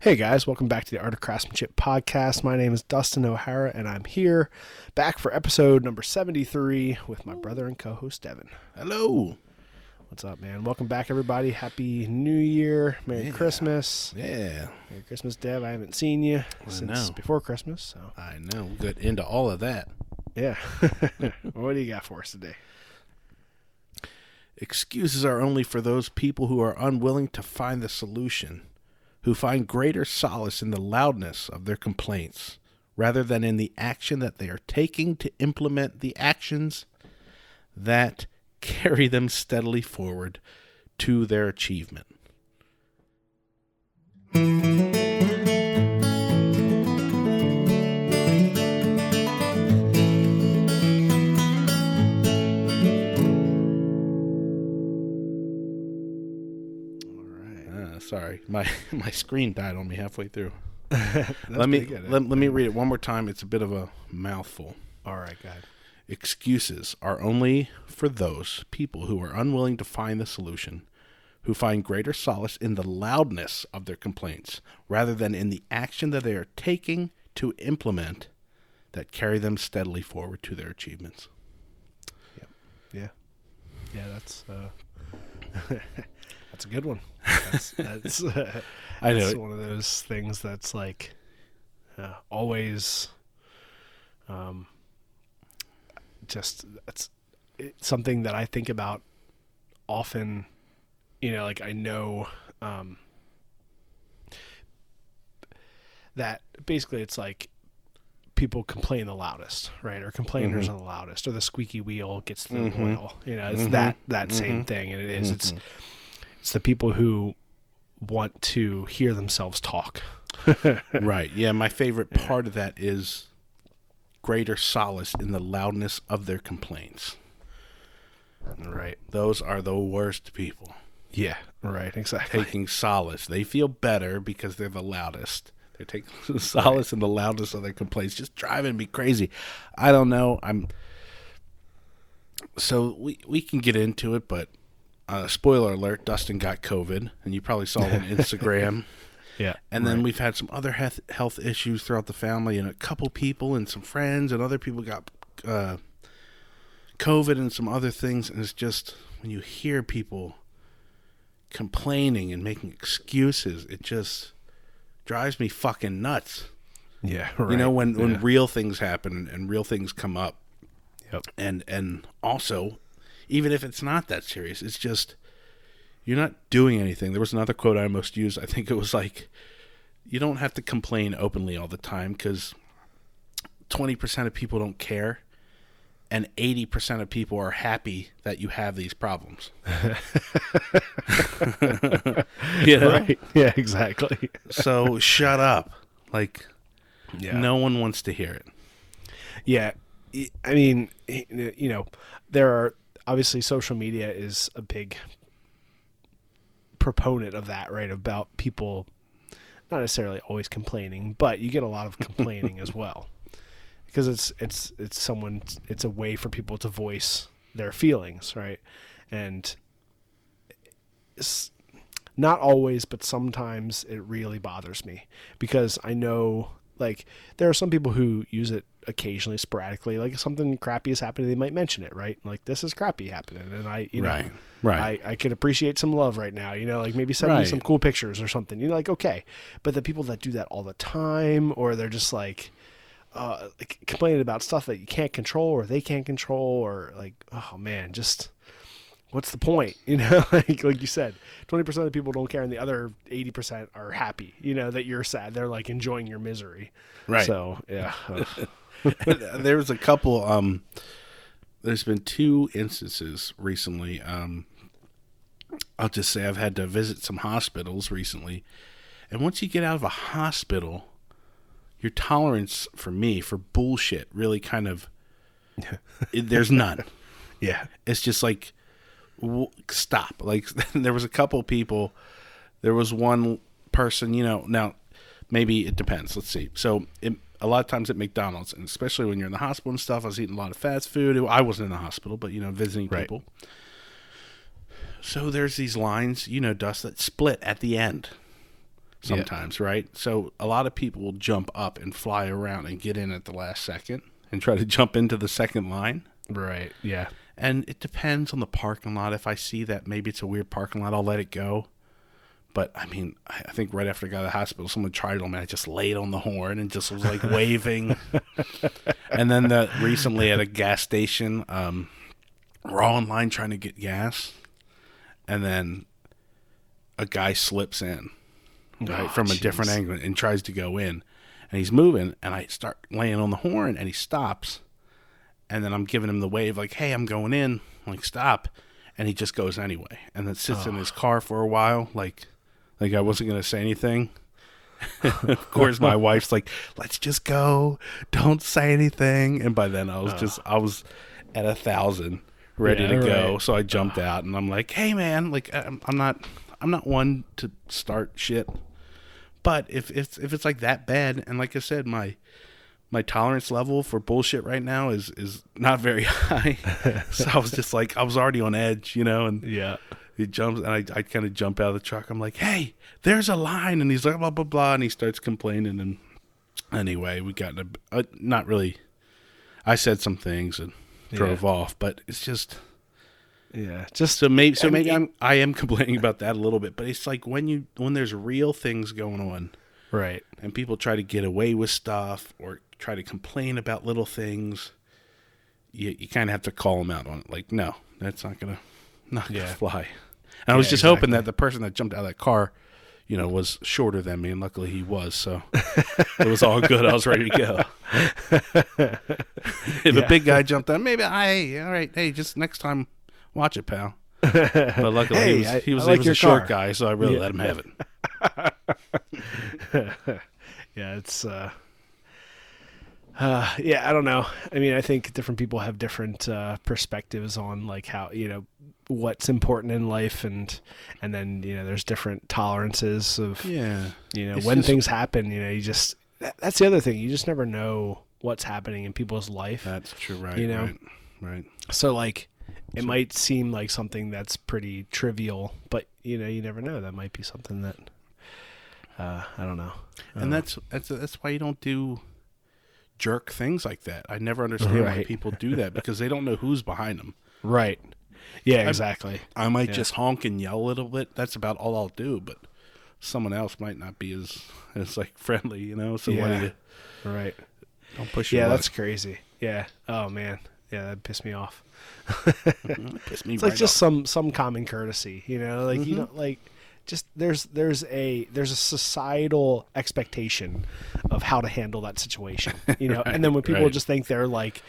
Hey guys, welcome back to the Art of Craftsmanship podcast. My name is Dustin O'Hara, and I'm here back for episode number 73 with my brother and co host Devon. Hello. What's up, man? Welcome back, everybody. Happy New Year. Merry Yeah. Christmas. Yeah, Merry Christmas, Dev. I haven't seen you since know. before Christmas, so I know. We'll get into all of that. yeah. what do you got for us today? Excuses are only for those people who are unwilling to find the solution, who find greater solace in the loudness of their complaints rather than in the action that they are taking to implement the actions that carry them steadily forward to their achievement. Sorry, my my screen died on me halfway through. Let me let, let me read it one more time. It's a bit of a mouthful. All right, go ahead. Excuses are only for those people who are unwilling to find the solution, who find greater solace in the loudness of their complaints rather than in the action that they are taking to implement that carry them steadily forward to their achievements. Yeah. Yeah, that's uh that's a good one. That's that's uh, I know it's one of those things that's like uh, always um just that's it's something that I think about often you know like I know um that basically it's like people complain the loudest, right? Or complainers Mhm. are the loudest, or the squeaky wheel gets the Mhm. oil. You know, it's Mhm. that that same Mhm. thing, and it is. It's Mhm. It's the people who want to hear themselves talk. right. Yeah, my favorite part of that is greater solace in the loudness of their complaints. Right. Those are the worst people. Yeah. Right. Exactly. taking solace. They feel better because they're the loudest. They're taking solace in the loudness of their complaints, just driving me crazy. I don't know. I'm so we we can get into it, but uh, spoiler alert: Dustin got COVID, and you probably saw on Instagram. Yeah. And then we've had some other health health issues throughout the family, and a couple people and some friends and other people got uh, COVID and some other things. And it's just when you hear people complaining and making excuses, it just drives me fucking nuts. yeah. You know, right. when when real things happen and real things come up, Yep. and and also, even if it's not that serious, it's just you're not doing anything. There was another quote I almost used. I think it was like, "You don't have to complain openly all the time because twenty percent of people don't care." And eighty percent of people are happy that you have these problems. you know? Right. Yeah. Exactly. So shut up. Like Yeah. no one wants to hear it. Yeah, I mean, you know, there are obviously social media is a big proponent of that, right? About people not necessarily always complaining, but you get a lot of complaining as well because it's it's it's someone it's a way for people to voice their feelings, right? And it's not always, but sometimes it really bothers me because I know like there are some people who use it occasionally sporadically like if something crappy is happening they might mention it right like this is crappy happening and i you know Right, right. I, I could appreciate some love right now you know like maybe send me some cool pictures or something you're like okay but the people that do that all the time or they're just like uh complaining about stuff that you can't control or they can't control or like oh man just what's the point you know like like you said 20% of the people don't care and the other 80% are happy you know that you're sad they're like enjoying your misery Right. so yeah. there was a couple um there's been two instances recently. Um i'll just say i've had to visit some hospitals recently. And once you get out of a hospital your tolerance for me for bullshit really kind of there's none. Yeah. It's just like w- stop. Like there was a couple people. There was one person you know now maybe it depends. Let's see. So it, a lot of times at mcdonald's and especially when you're in the hospital and stuff i was eating a lot of fast food i wasn't in the hospital but you know visiting Right. people so there's these lines you know dust that split at the end sometimes, right? So a lot of people will jump up and fly around and get in at the last second and try to jump into the second line. Right. Yeah. And it depends on the parking lot. If I see that maybe it's a weird parking lot, I'll let it go. But I mean, I think right after I got to the hospital, someone tried on me. I just laid on the horn and just was like waving. and then the, recently at a gas station, um, we're all in line trying to get gas, and then a guy slips in right Oh, from a different angle and tries to go in, and he's moving, and I start laying on the horn, and he stops, and then I'm giving him the wave like, "Hey, I'm going in," I'm like stop, and he just goes anyway, and then sits in his car for a while, like, like I wasn't gonna say anything. of course, my wife's like, "Let's just go, don't say anything," and by then I was just, ah. I was at a thousand, ready Yeah, to go, right. so I jumped ah. out, and I'm like, "Hey, man, like, I'm, I'm not, I'm not one to start shit." But if if if it's like that bad, and like I said, my my tolerance level for bullshit right now is is not very high. so I was just like I was already on edge, you know, and Yeah. He jumps and I, I kind of jump out of the truck. I'm like, "Hey, there's a line," and he's like, "Blah blah blah," and he starts complaining. And anyway, we got in a uh, not really. I said some things and drove off, but it's just Yeah. Just so maybe so I mean, maybe I'm I am complaining about that a little bit, but it's like when you when there's real things going on right. and people try to get away with stuff or try to complain about little things, you you kind of have to call them out on it. Like, no, that's not gonna not gonna Yeah. fly. I was Yeah, just hoping that the person that jumped out of that car, you know, was shorter than me, and luckily he was. So it was all good. I was ready to go. if a big guy jumped out, maybe I all right. Hey, just next time, watch it, pal. But luckily Hey, he was, I- he was, like he was a short guy, so I really Yeah. let him have it. yeah, it's uh uh, yeah, I don't know. I mean, I think different people have different uh, perspectives on like how you know what's important in life, and and then you know there's different tolerances of Yeah. you know It's when just- things happen. You know, you just that, that's the other thing. You just never know what's happening in people's life. That's true, right? You know? right, right. So like, it might seem like something that's pretty trivial, but you know, you never know. That might be something that uh, I don't know. and that's that's that's why you don't do jerk things like that. I never understand why people do that because they don't know who's behind them. Right. Yeah, exactly. I might Yeah. just honk and yell a little bit. That's about all I'll do, but someone else might not be as as like friendly, you know. So Yeah. you Right. don't push Yeah, luck. that's crazy. Yeah. Oh man. Yeah, that pissed me off. Piss me It's right like just off. some some common courtesy, you know, like Mm-hmm. you don't like just there's there's a there's a societal expectation of how to handle that situation, you know. and then when people right. just think they're like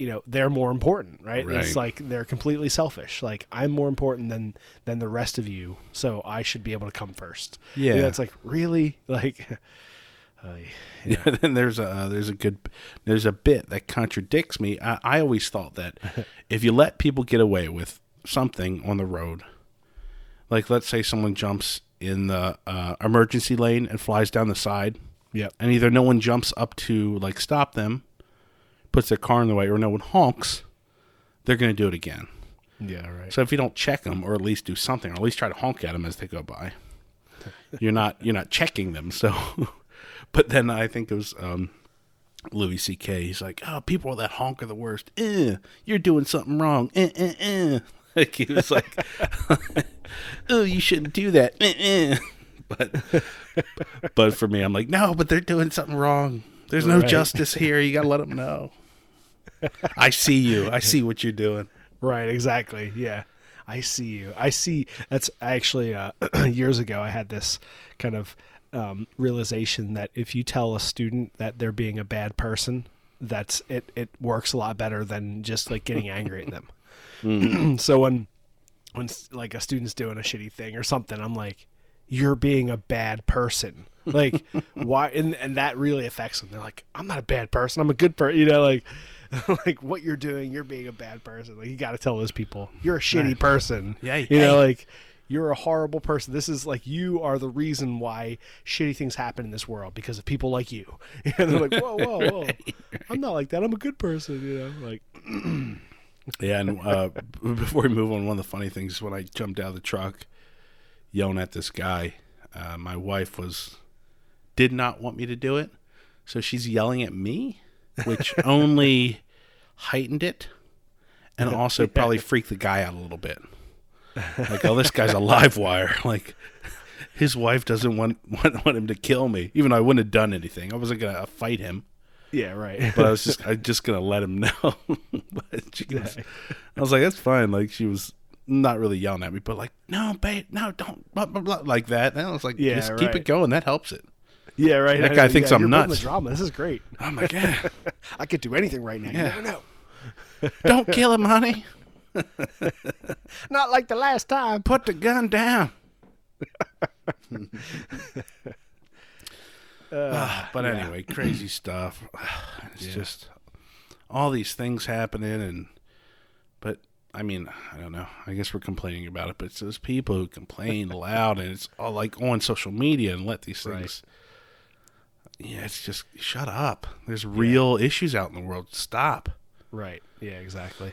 you know, they're more important, right? It's like they're completely selfish. Like I'm more important than than the rest of you, so I should be able to come first. You know, Yeah. it's like really like uh, Yeah. then there's a there's a good there's a bit that contradicts me. I, I always thought that if you let people get away with something on the road, like let's say someone jumps in the uh, emergency lane and flies down the side, yeah and either no one jumps up to like stop them, puts their car in the way, or no one honks, they're going to do it again. Yeah, right. So if you don't check them, or at least do something, or at least try to honk at them as they go by, you're not you're not checking them. So, but then I think it was um, Louis C.K. He's like, "Oh, people that honk are the worst. Eh, you're doing something wrong. Eh, eh, eh." Like he was like, "Oh, you shouldn't do that." Eh, eh. But but for me, I'm like, "No, but they're doing something wrong. There's no Right. justice here. You got to let them know." I see you. I see what you're doing. Right, exactly. Yeah. I see you. I see that's actually uh, years ago I had this kind of um, realization that if you tell a student that they're being a bad person, that's it it works a lot better than just like getting angry at them. so when when like a student's doing a shitty thing or something, I'm like you're being a bad person. Like why and and that really affects them. They're like I'm not a bad person. I'm a good person, you know like like what you're doing, you're being a bad person. Like you got to tell those people you're a shitty person. Yeah, you know, like you're a horrible person. This is like you are the reason why shitty things happen in this world because of people like you. And they're like, whoa, whoa, whoa, I'm not like that. I'm a good person. You know, like Yeah, and uh, before we move on, one of the funny things is when I jumped out of the truck, yelling at this guy, uh, my wife was did not want me to do it, so she's yelling at me, which only heightened it, and also probably freaked the guy out a little bit. Like, oh, this guy's a live wire. Like, his wife doesn't want, want want him to kill me, even though I wouldn't have done anything. I wasn't gonna uh, fight him, Yeah, right. but I was just I just gonna let him know. but she was, I was like, that's fine. Like, she was not really yelling at me, but like, no, babe, no, don't, blah, blah, blah, like that. And I was like, Yeah, just keep it going. That helps it. Yeah, right. That guy thinks yeah, I'm nuts. The drama. This is great. Oh my god! I could do anything right now. You Yeah. never know. don't kill him, honey. Not like the last time. Put the gun down. Ah, but yeah. anyway, crazy stuff. It's Yeah. just all these things happening, and but I mean, I don't know. I guess we're complaining about it, but it's those people who complain loud, and it's all like on social media and let these Right. Yeah, it's just shut up. There's real issues out in the world. Stop. Right. Yeah. Exactly.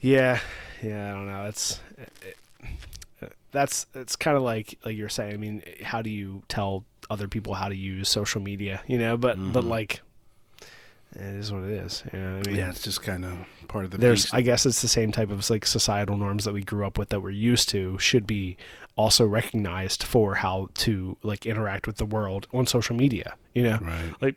Yeah. Yeah. I don't know. It's it, it, that's it's kind of like like you're saying. I mean, how do you tell other people how to use social media? You know, but but mm-hmm. like, it is what it is. You know. What I mean, Yeah, it's just kind of part of the. there's beast. i guess it's the same type of like societal norms that we grew up with that we're used to should be also recognized for how to like interact with the world on social media you know right. like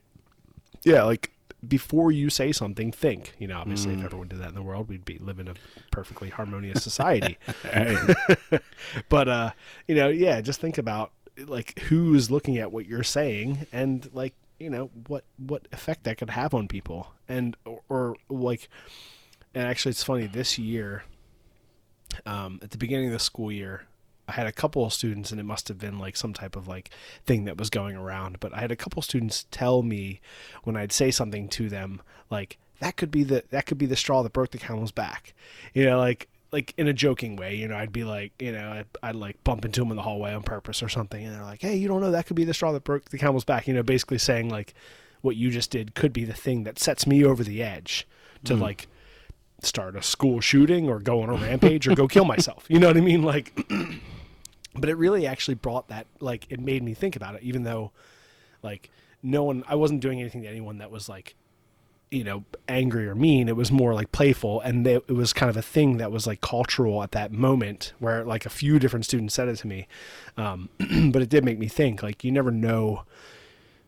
yeah like before you say something think you know obviously Mm. if everyone did that in the world we'd be living a perfectly harmonious society but uh you know yeah just think about like who's looking at what you're saying and like you know what what effect that could have on people. And or, or like and actually it's funny this year um at the beginning of the school year I had a couple of students and it must have been like some type of like thing that was going around but I had a couple of students tell me when I'd say something to them like that could be the that could be the straw that broke the camel's back. You know like like in a joking way you know I'd be like you know I'd, I'd like bump into him in the hallway on purpose or something and they're like hey you don't know that could be the straw that broke the camel's back you know basically saying like what you just did could be the thing that sets me over the edge to mm. like start a school shooting or go on a rampage or go kill myself you know what I mean? Like but it really actually brought that like it made me think about it even though like no one i wasn't doing anything to anyone that was like you know angry or mean it was more like playful and they, it was kind of a thing that was like cultural at that moment where like a few different students said it to me um, but it did make me think like you never know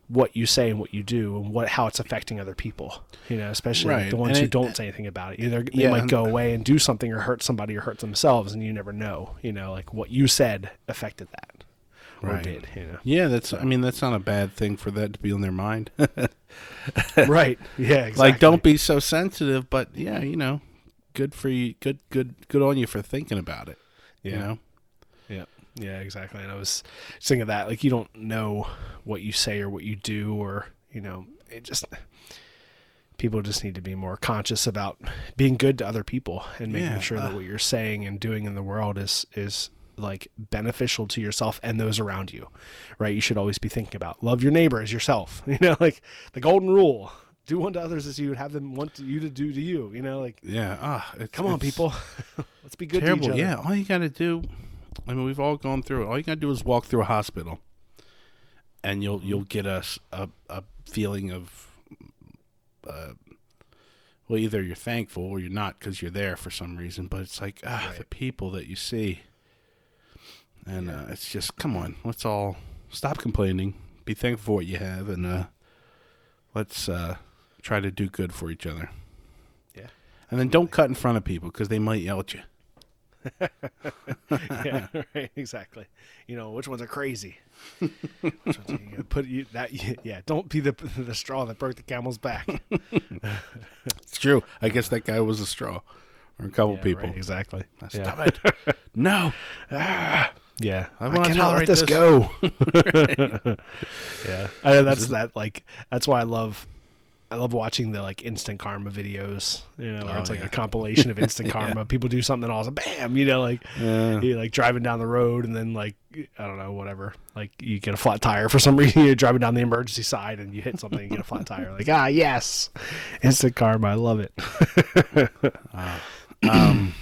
what you say and what you do and what how it's affecting other people you know especially like the ones and who it- don't say anything about it either they Yeah, might go away and do something or hurt somebody or hurt themselves and you never know you know like what you said affected that or Right. did you know Yeah, that's. I mean, that's not a bad thing for that to be on their mind. right yeah exactly. Like, don't be so sensitive, but yeah, you know, good for you. Good, good, good on you for thinking about it. yeah You know, yeah yeah exactly and i was thinking of that like you don't know what you say or what you do or you know it just people just need to be more conscious about being good to other people and making Yeah, sure that uh, what you're saying and doing in the world is is like beneficial to yourself and those around you right you should always be thinking about love your neighbor as yourself you know like the golden rule do unto others as you would have them want you to do to you you know like yeah. Ah, it's, come on people let's be good to Terrible. each other Yeah. All you got to do. I mean, we've all gone through it. All you got to do is walk through a hospital, and you'll you'll get a s- a, a feeling of. Uh, well, either you're thankful or you're not because you're there for some reason. But it's like ah, Right. the people that you see, and uh, it's just come on. Let's all stop complaining. Be thankful for what you have, and uh, let's uh, try to do good for each other. Yeah. And then don't cut in front of people because they might yell at you. yeah, right, exactly. You know, which ones are crazy? Which ones are, you put you that yeah, don't be the the straw that broke the camel's back. It's true. I guess that guy was a straw, or a couple Yeah, people. right, exactly. Stop Yeah. it! no, Yeah, I I, cannot let this, this. go. yeah, I that's that. Like that's why I love. I love watching the like instant karma videos, you know, where Oh, it's like yeah. a compilation of instant Yeah. karma. People do something awesome, bam, you know, like Yeah. you know, like driving down the road and then like I don't know, whatever. Like you get a flat tire for some reason. You're driving down the emergency side and you hit something and get a flat tire. Like ah yes, instant karma. I love it. um,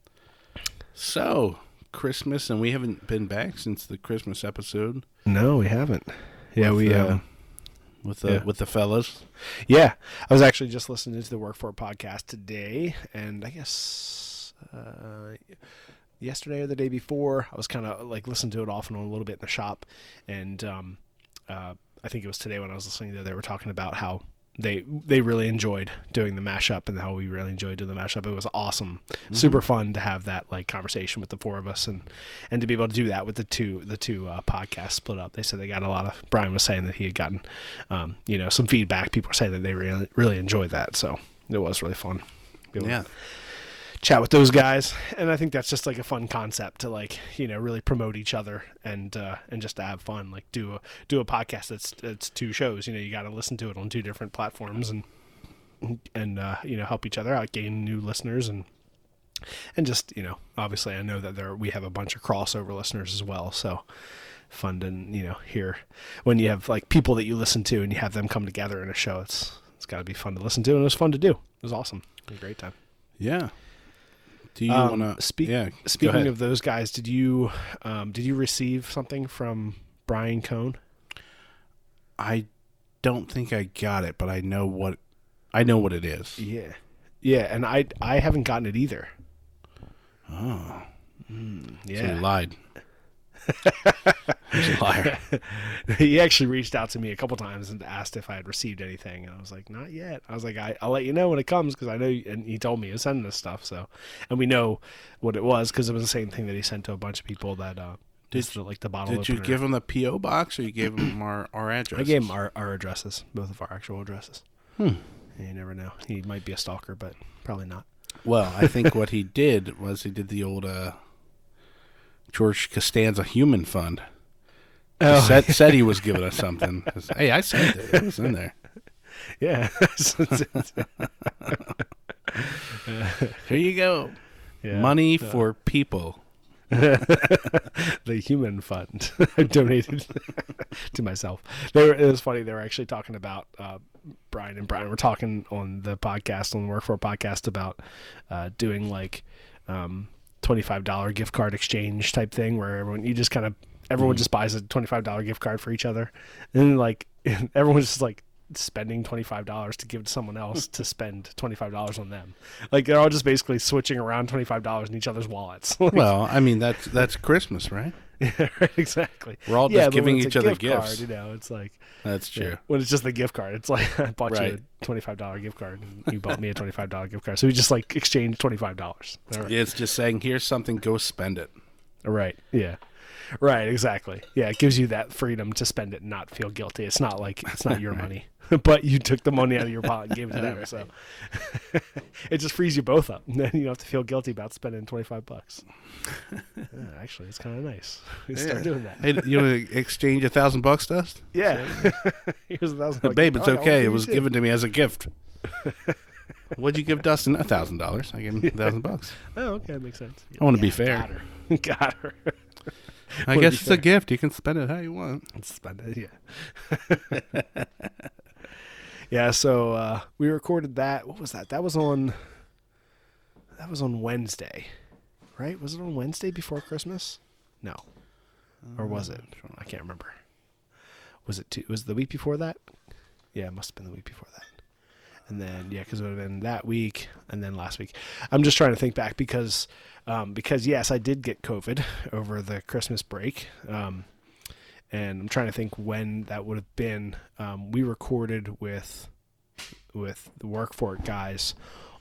so Christmas, and we haven't been back since the Christmas episode. No, we haven't. Yeah, with, we. uh, um, with the yeah. with the fellas. Yeah, I was actually just listening to the Work For podcast today, and I guess uh, yesterday or the day before, I was kind of like listening to it off and on a little bit in the shop, and um, uh, I think it was today when I was listening to. They were talking about how they they really enjoyed doing the mashup and how we really enjoyed doing the mashup. It was awesome, super fun to have that like conversation with the four of us and and to be able to do that with the two the two uh, podcasts split up. They said they got a lot of. Brian was saying that he had gotten um, you know some feedback. People were saying that they really really enjoyed that, so it was really fun. Be able to Yeah, chat with those guys. And i think that's just like a fun concept to like you know really promote each other and uh and just to have fun like do a do a podcast that's that's two shows. You know you got to listen to it on two different platforms and and uh you know help each other out gain new listeners and and just you know obviously i know that there we have a bunch of crossover listeners as well. So fun to you know hear when you have like people that you listen to and you have them come together in a show it's it's got to be fun to listen to and it was fun to do. It was awesome. It was a great time. Yeah. Do you Um, want to speak- Yeah, Speaking of those guys, did you um, did you receive something from Brian Cohn? I don't think I got it, but I know what I know what it is. Yeah, yeah, and I I haven't gotten it either. Oh, so he Yeah, lied. He's a liar. he actually reached out to me a couple times and asked if I had received anything, and I was like, not yet. I was like, I, I'll let you know when it comes because I know. You, and he told me to sending this stuff, so and we know what it was because it was the same thing that he sent to a bunch of people that uh, Did- just like the bottle. Did you give him the PO box, or you gave him our our address? I gave him our, our addresses, both of our actual addresses. Hmm. You never know. He might be a stalker, but probably not. Well, I think what he did was he did the old uh, George Costanza Human Fund. Oh, said, said he was giving us something. Hey, I sent it. It was in there. yeah. Here you go. Yeah. Money for people. the human fund I donated to myself. They were, it was funny. They were actually talking about uh, Brian and Brian were talking on the podcast on the Work for a podcast about uh, doing like um, twenty five dollar gift card exchange type thing where everyone you just kind of everyone mm-hmm. just buys a twenty five dollar gift card for each other, and like everyone's just like spending twenty five dollars to give to someone else to spend twenty five dollars on them. Like they're all just basically switching around twenty five dollars in each other's wallets. Well, I mean that's that's Christmas, right? Yeah, right, exactly. We're all just yeah, but giving each other gift gifts. Card, you know, it's like That's yeah, true. when it's just the gift card, it's like I bought you a twenty-five dollar gift card, and you bought me a twenty-five dollar gift card. So we just like exchange twenty-five dollars. Right. It's just saying, here's something, go spend it. right. Yeah. Right. Exactly. Yeah. It gives you that freedom to spend it and not feel guilty. It's not like it's not your money, but you took the money out of your pocket and gave it to them. So it just frees you both up. And then you don't have to feel guilty about spending twenty-five bucks. Yeah, actually, it's kind of nice. We start doing that. Hey, you want to exchange a thousand bucks, Dust? Yeah. Here's a thousand. bucks. Babe, it's Oh, okay. It was too. given to me as a gift. What'd you give Dustin? A thousand dollars. I gave him a thousand bucks. Oh, okay, that makes sense. I want to be fair. Got her. Got her. I guess it's fair. a gift. You can spend it how you want. Spend it. Yeah. Yeah. So uh, we recorded that. What was that? That was on. That was on Wednesday, right? Was it on Wednesday before Christmas? No, or was it? I can't remember. Was it? Two, was it the week before that? Yeah, it must have been the week before that. And then yeah, because it would have been that week and then last week. I'm just trying to think back because um, because yes, I did get COVID over the Christmas break. Um, and I'm trying to think when that would have been. Um, we recorded with with the work for it guys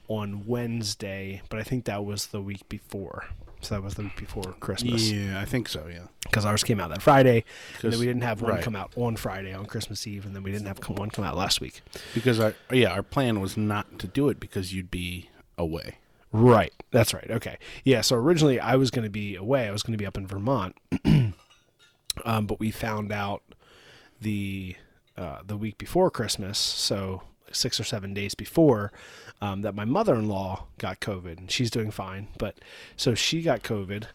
on Wednesday, but I think that was the week before. So that was the week before Christmas Yeah, I think so. Yeah. because ours came out that Friday, and then we didn't have one right. come out on Friday on Christmas Eve, and then we didn't have come- one come out last week. Because our yeah, our plan was not to do it because you'd be away. Right. That's right. Okay. Yeah. So originally I was going to be away. I was going to be up in Vermont, um, but we found out the uh, the week before Christmas, so six or seven days before, um, that my mother-in-law got COVID, and she's doing fine. But so she got COVID.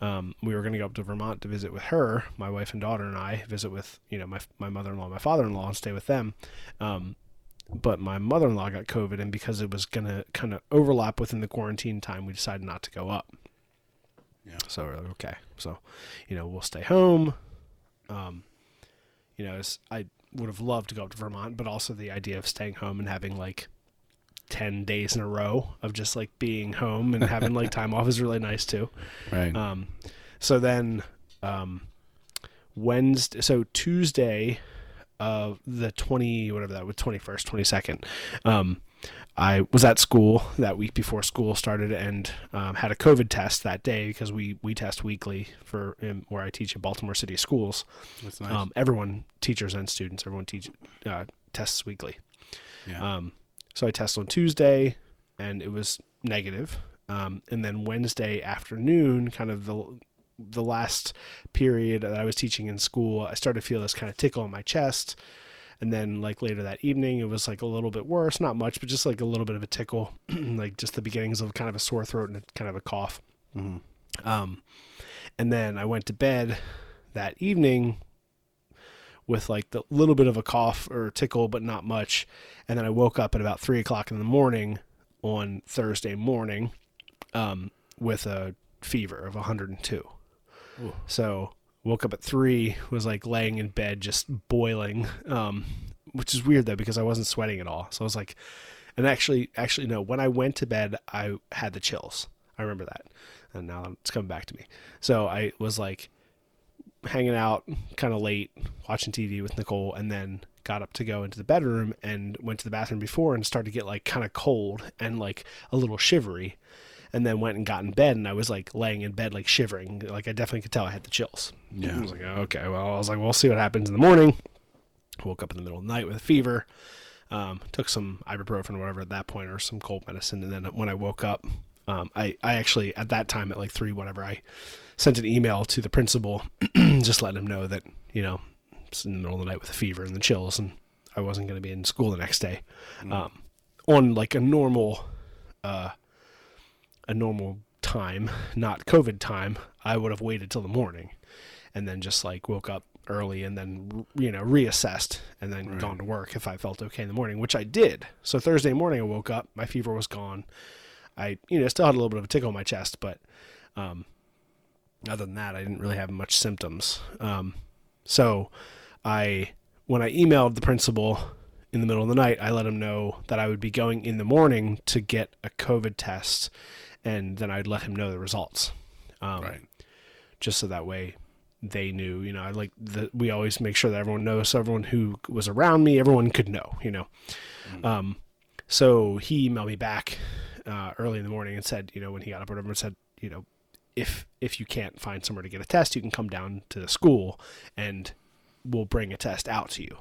Um, we were going to go up to Vermont to visit with her, my wife and daughter, and I visit with you know my my mother-in-law, my father-in-law, and stay with them. Um, but my mother-in-law got COVID, and because it was going to kind of overlap within the quarantine time, we decided not to go up. Yeah. So we're like, okay, so you know we'll stay home. Um, you know, I would have loved to go up to Vermont, but also the idea of staying home and having like 10 days in a row of just like being home and having like time off is really nice too. Right. Um, so then, um, Wednesday, so Tuesday of the 20, whatever that was, 21st, 22nd, um, I was at school that week before school started and um, had a COVID test that day because we, we test weekly for um, where I teach at Baltimore City Schools. That's nice. Um, everyone, teachers and students, everyone teach uh, tests weekly. yeah. Um, so I tested on Tuesday, and it was negative. Um, and then Wednesday afternoon, kind of the the last period that I was teaching in school, I started to feel this kind of tickle in my chest. And then, like later that evening, it was like a little bit worse, not much, but just like a little bit of a tickle, like just the beginnings of kind of a sore throat and a, kind of a cough. Mhm. Um, and then I went to bed that evening with like the little bit of a cough or tickle, but not much. And then I woke up at about three o'clock in the morning on Thursday morning um, with a fever of 102. Ooh. So woke up at three, was like laying in bed, just boiling, um, which is weird though because I wasn't sweating at all. So I was like, and actually, actually no, when I went to bed, I had the chills. I remember that, and now it's coming back to me. So I was like hanging out kind of late, watching TV with Nicole, and then got up to go into the bedroom and went to the bathroom before and started to get like kind of cold and like a little shivery. And then went and got in bed, and I was like laying in bed, like shivering. Like I definitely could tell I had the chills. Yeah. I was like, okay, well, I was like, we'll see what happens in the morning. Woke up in the middle of the night with a fever. Um, took some ibuprofen or whatever at that point, or some cold medicine, and then when I woke up, um, I I actually at that time at like three, whatever, I sent an email to the principal, just letting him know that you know it's in the middle of the night with a fever and the chills, and I wasn't going to be in school the next day. Um, on like a normal, uh, a normal time, not COVID time, I would have waited till the morning, and then just like woke up early and then you know reassessed and then Right. gone to work if I felt okay in the morning, which I did. So Thursday morning I woke up, my fever was gone. I you know still had a little bit of a tickle in my chest, but um, other than that, I didn't really have much symptoms. Um, so I when I emailed the principal in the middle of the night, I let him know that I would be going in the morning to get a COVID test, and then I'd let him know the results. Um, Right. just so that way they knew you know I like the, we always make sure that everyone knows so everyone who was around me everyone could know you know um so he emailed me back uh, early in the morning and said you know when he got up or whatever and said you know if if you can't find somewhere to get a test you can come down to the school and we'll bring a test out to you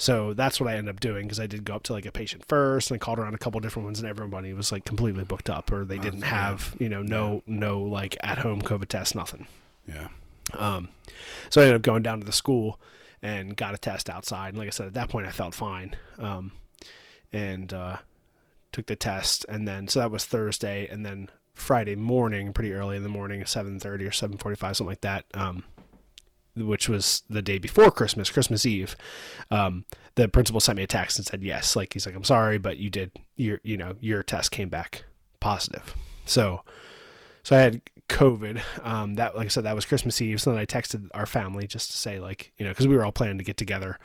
so that's what I ended up doing because I did go up to like a patient first and I called around a couple different ones and everybody was like completely booked up or they didn't that's have you know no no like at home COVID test nothing. Yeah. Um, so I ended up going down to the school and got a test outside. And like I said, at that point I felt fine. Um, and uh, took the test, and then so that was Thursday, and then Friday morning, pretty early in the morning, seven thirty or seven forty-five, something like that. Um, which was the day before Christmas, Christmas Eve. Um, the principal sent me a text and said, "Yes, like he's like, I'm sorry, but you did your, you know, your test came back positive." So, so I had COVID. Um, that, like I said, that was Christmas Eve. So then I texted our family just to say, like, you know, because we were all planning to get together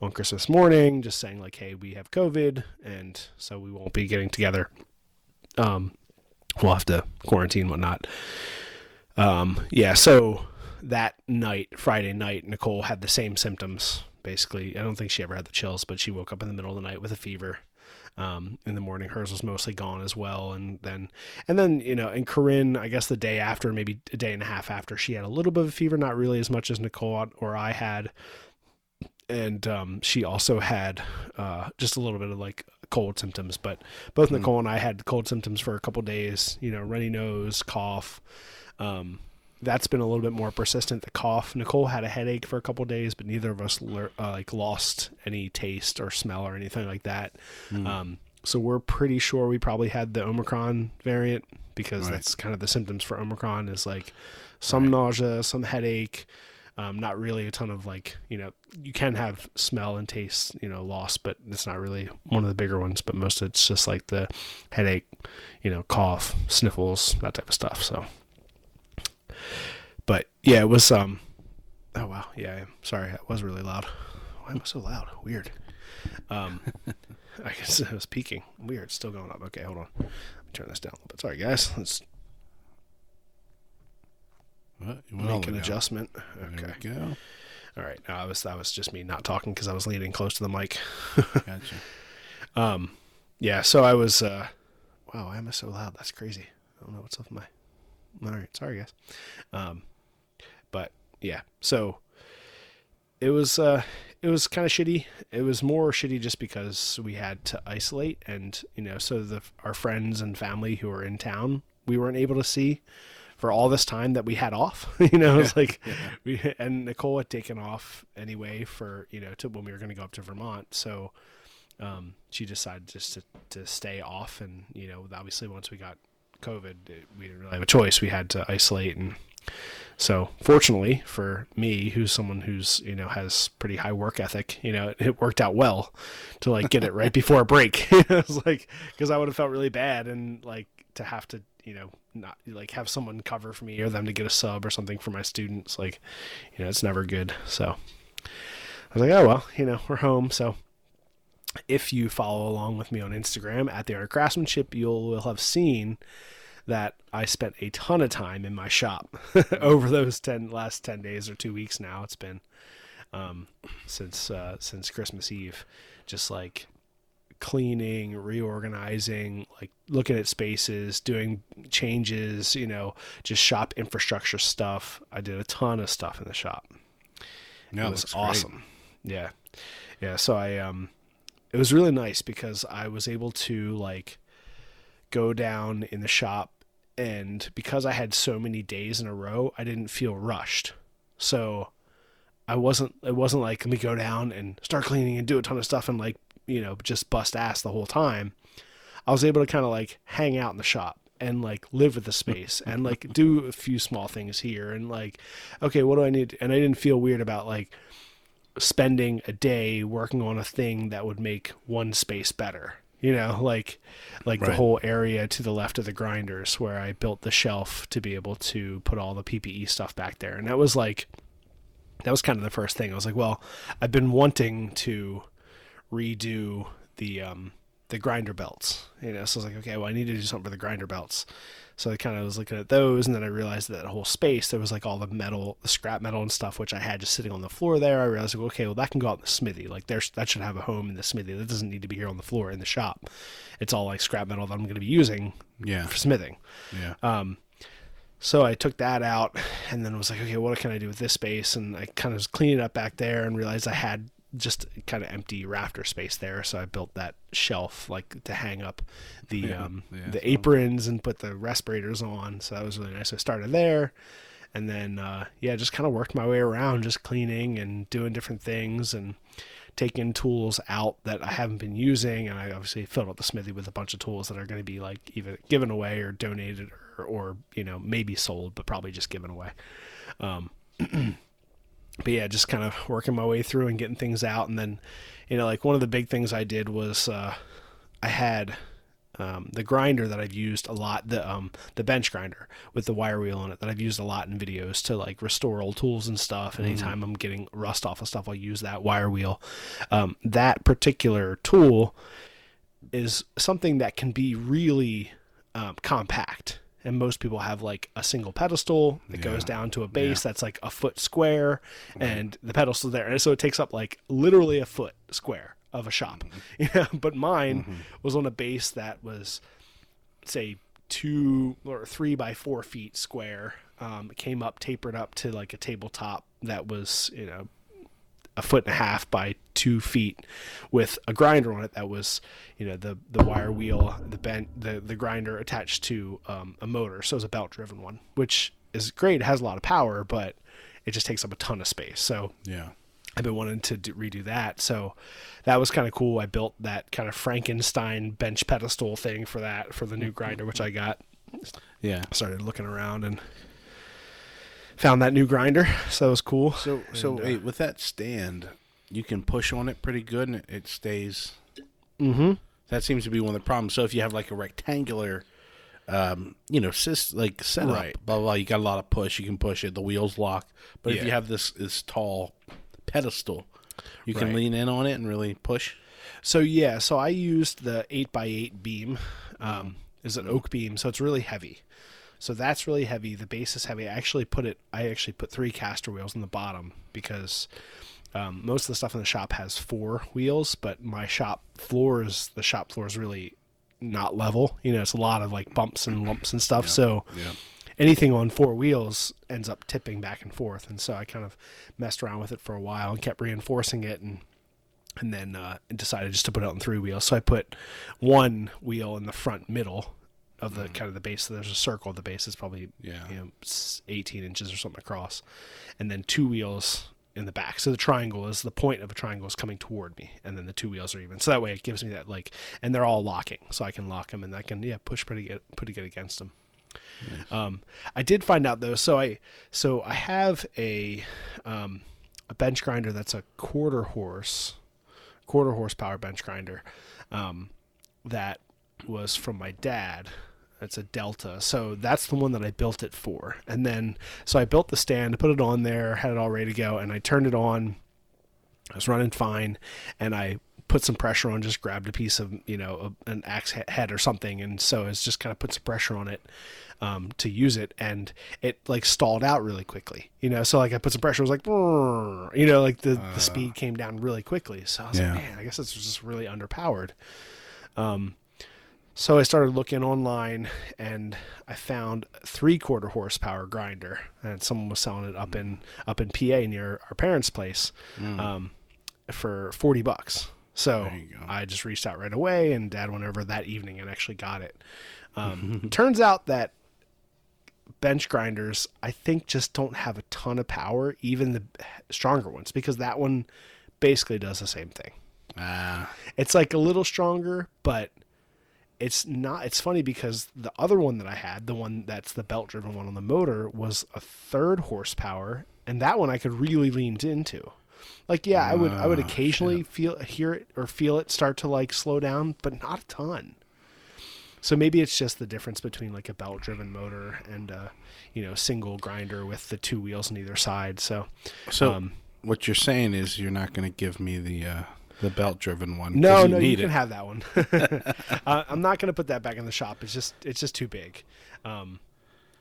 on Christmas morning, just saying, like, hey, we have COVID, and so we won't be getting together. Um, we'll have to quarantine whatnot. Um, yeah, so that night, Friday night, Nicole had the same symptoms. Basically, I don't think she ever had the chills, but she woke up in the middle of the night with a fever. Um, in the morning, hers was mostly gone as well, and then, and then you know, and Corinne, I guess the day after, maybe a day and a half after, she had a little bit of a fever, not really as much as Nicole or I had, and um, she also had uh, just a little bit of like cold symptoms. But both Hmm. Nicole and I had cold symptoms for a couple days. You know, runny nose, cough. Um, that's been a little bit more persistent. The cough. Nicole had a headache for a couple days, but neither of us uh, like lost any taste or smell or anything like that. Hmm. Um, so we're pretty sure we probably had the Omicron variant because Right. that's kind of the symptoms for Omicron is like some nausea, some headache, um, not really a ton of like you know you can have smell and taste you know loss, but it's not really one of the bigger ones. But most of it's just like the headache, you know, cough, sniffles, that type of stuff. So but yeah, it was um. Oh wow, yeah. I'm sorry, it was really loud. Why am I so loud? Weird. Um, I guess it was peaking. Weird. Still going up. Okay, hold on. Let me turn this down a little bit. Sorry, guys. Let's What? You went all make an adjustment. There Okay. we go. All right. No, I was that was just me not talking because I was leaning close to the mic. Gotcha. Um, yeah. So I was. Uh, wow. Why am I so loud? That's crazy. I don't know what's up with my. All right. Sorry, guys. Um, but yeah. So it was. Uh, it was kind of shitty. It was more shitty just because we had to isolate, and you know, so the our friends and family who were in town, we weren't able to see for all this time that we had off. you know, it's like we and Nicole had taken off anyway for you know to when we were going to go up to Vermont. So um, she decided just to, to stay off, and you know, obviously once we got COVID, it, we didn't really have a choice. We had to isolate, and so fortunately for me, who's someone who's you know has pretty high work ethic, you know, it, it worked out well to like get it right before a break. it was like because I would have felt really bad and like to have to you know not like have someone cover for me or them to get a sub or something for my students like you know it's never good so i was like oh well you know we're home so if you follow along with me on instagram at the art of craftsmanship you'll will have seen that i spent a ton of time in my shop over those 10 last 10 days or two weeks now it's been um, since uh, since christmas eve just like cleaning, reorganizing, like looking at spaces, doing changes, you know, just shop infrastructure stuff. I did a ton of stuff in the shop. No, it was awesome. Yeah. Yeah, so I um it was really nice because I was able to like go down in the shop and because I had so many days in a row, I didn't feel rushed. So I wasn't it wasn't like let me go down and start cleaning and do a ton of stuff and like you know just bust ass the whole time i was able to kind of like hang out in the shop and like live with the space and like do a few small things here and like okay what do i need and i didn't feel weird about like spending a day working on a thing that would make one space better you know like like the whole area to the left of the grinders where i built the shelf to be able to put all the ppe stuff back there. And that was like that was kind of the first thing. I was like well i've been wanting to redo the um the grinder belts you know so i was like okay well i need to do something for the grinder belts so i kind of was looking at those and then i realized that whole space there was like all the metal the scrap metal and stuff which i had just sitting on the floor there i realized like, okay well that can go out in the smithy like there's that should have a home in the smithy that doesn't need to be here on the floor in the shop it's all like scrap metal that i'm going to be using Yeah. for smithing Yeah. um, so I took that out and then was like, okay, what can I do with this space? And I kind of was cleaning it up back there and realized I had just kind of empty rafter space there. So I built that shelf like to hang up the Yeah, um, yeah, the aprons and put the respirators on. So that was really nice. I started there. And then, uh, yeah, just kind of worked my way around, just cleaning and doing different things and taking tools out that I haven't been using. And I obviously filled up the smithy with a bunch of tools that are going to be like either given away or donated or, or you know, maybe sold, but probably just given away. Um, but yeah, just kind of working my way through and getting things out. And then, you know, like one of the big things I did was uh, I had um, the grinder that I've used a lot, the um, the bench grinder with the wire wheel on it that I've used a lot in videos to like restore old tools and stuff. And anytime I'm getting rust off of stuff, I'll use that wire wheel. Um, that particular tool is something that can be really um, compact. And most people have like a single pedestal that goes down to a base that's like a foot square, and the pedestal there, and so it takes up like literally a foot square of a shop. Yeah, but mine was on a base that was say two or three by four feet square. Um, it came up, tapered up to like a tabletop that was you know a foot and a half by two feet with a grinder on it that was you know the the wire wheel the bent the the grinder attached to um, a motor so it's a belt driven one which is great it has a lot of power but it just takes up a ton of space so Yeah. I've been wanting to do, redo that. So that was kind of cool. I built that kind of Frankenstein bench pedestal thing for that for the new grinder, which I got. Yeah. Started looking around and found that new grinder. So that was cool. So so And, uh, wait, with that stand, you can push on it pretty good and it, it stays. Mm-hmm. That seems to be one of the problems. So if you have like a rectangular um, you know, sys- like setup. Right. Blah, blah blah. You got a lot of push. You can push it. The wheels lock. But if you have this this tall pedestal, you can Right. lean in on it and really push. So yeah, so I used the eight x eight beam. Um, is an oak beam, so it's really heavy. So that's really heavy. The base is heavy. I actually put it. I actually put three caster wheels in the bottom because um, most of the stuff in the shop has four wheels, but my shop floor is the shop floor is really not level. You know, it's a lot of like bumps and lumps and stuff. So Yeah. anything on four wheels ends up tipping back and forth. And so I kind of messed around with it for a while and kept reinforcing it and and then uh, decided just to put it on three wheels. So I put one wheel in the front middle of the kind of the base. So there's a circle. The base is probably Yeah. you know 18 inches or something across, and then two wheels in the back. So the triangle is the point of a triangle is coming toward me, and then the two wheels are even. So that way it gives me that like, and they're all locking, so I can lock them and I can yeah push pretty good pretty good against them. Um, I did find out though. So I so I have a um, a bench grinder that's a quarter horse, quarter horsepower bench grinder, um, that was from my dad. It's a Delta, so that's the one that I built it for. And then so I built the stand, put it on there, had it all ready to go, and I turned it on. I was running fine, and I put some pressure on, just grabbed a piece of you know a, an axe head or something, and so it's just kind of put some pressure on it um, to use it, and it like stalled out really quickly, you know. So like I put some pressure, it was like, "Brrr," you know, like the the speed came down really quickly. So I was Yeah. like, man, I guess it's just really underpowered. Um, so I started looking online, and I found three quarter horsepower grinder, and someone was selling it up in up in PA near our parents' place, um, for forty bucks. So There you go. I just reached out right away, and Dad went over that evening and actually got it. Um, turns out that bench grinders, I think, just don't have a ton of power, even the stronger ones, because that one basically does the same thing. Ah, It's like a little stronger, but it's not. It's funny because the other one that I had, the one that's the belt driven one on the motor, was a third horsepower, and that one I could really lean into. Like, yeah, I would I would Ah, occasionally feel hear it or feel it start to like slow down, but not a ton. So maybe it's just the difference between like a belt driven motor and a you know single grinder with the two wheels on either side. So so Um, what you're saying is you're not going to give me the uh, the belt driven one. No, you no, you can it. have that one. uh, I'm not going to put that back in the shop. It's just it's just too big. Um,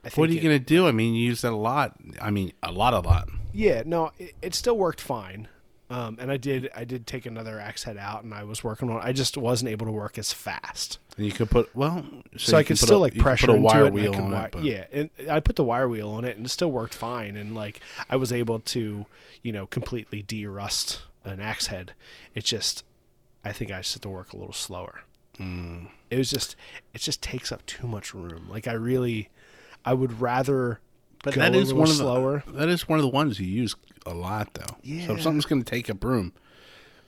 I think What are you it- going to do? I mean, you use that a lot. I mean, a lot, a lot. Yeah, no, it, it still worked fine. Um, and I did I did take another axe head out and I was working on. I just wasn't able to work as fast. And you could put well, So, you I could still a, like pressure put a into wire wheel on wi- it. But yeah, and I put the wire wheel on it and it still worked fine. And like I was able to you know completely de-rust an axe head. It's just I think I just had to work a little slower. Mm. It was just it just takes up too much room. Like I really I would rather But that little one of slower. the that is one of the ones you use a lot though. Yeah. So Yeah. if something's going to take up room,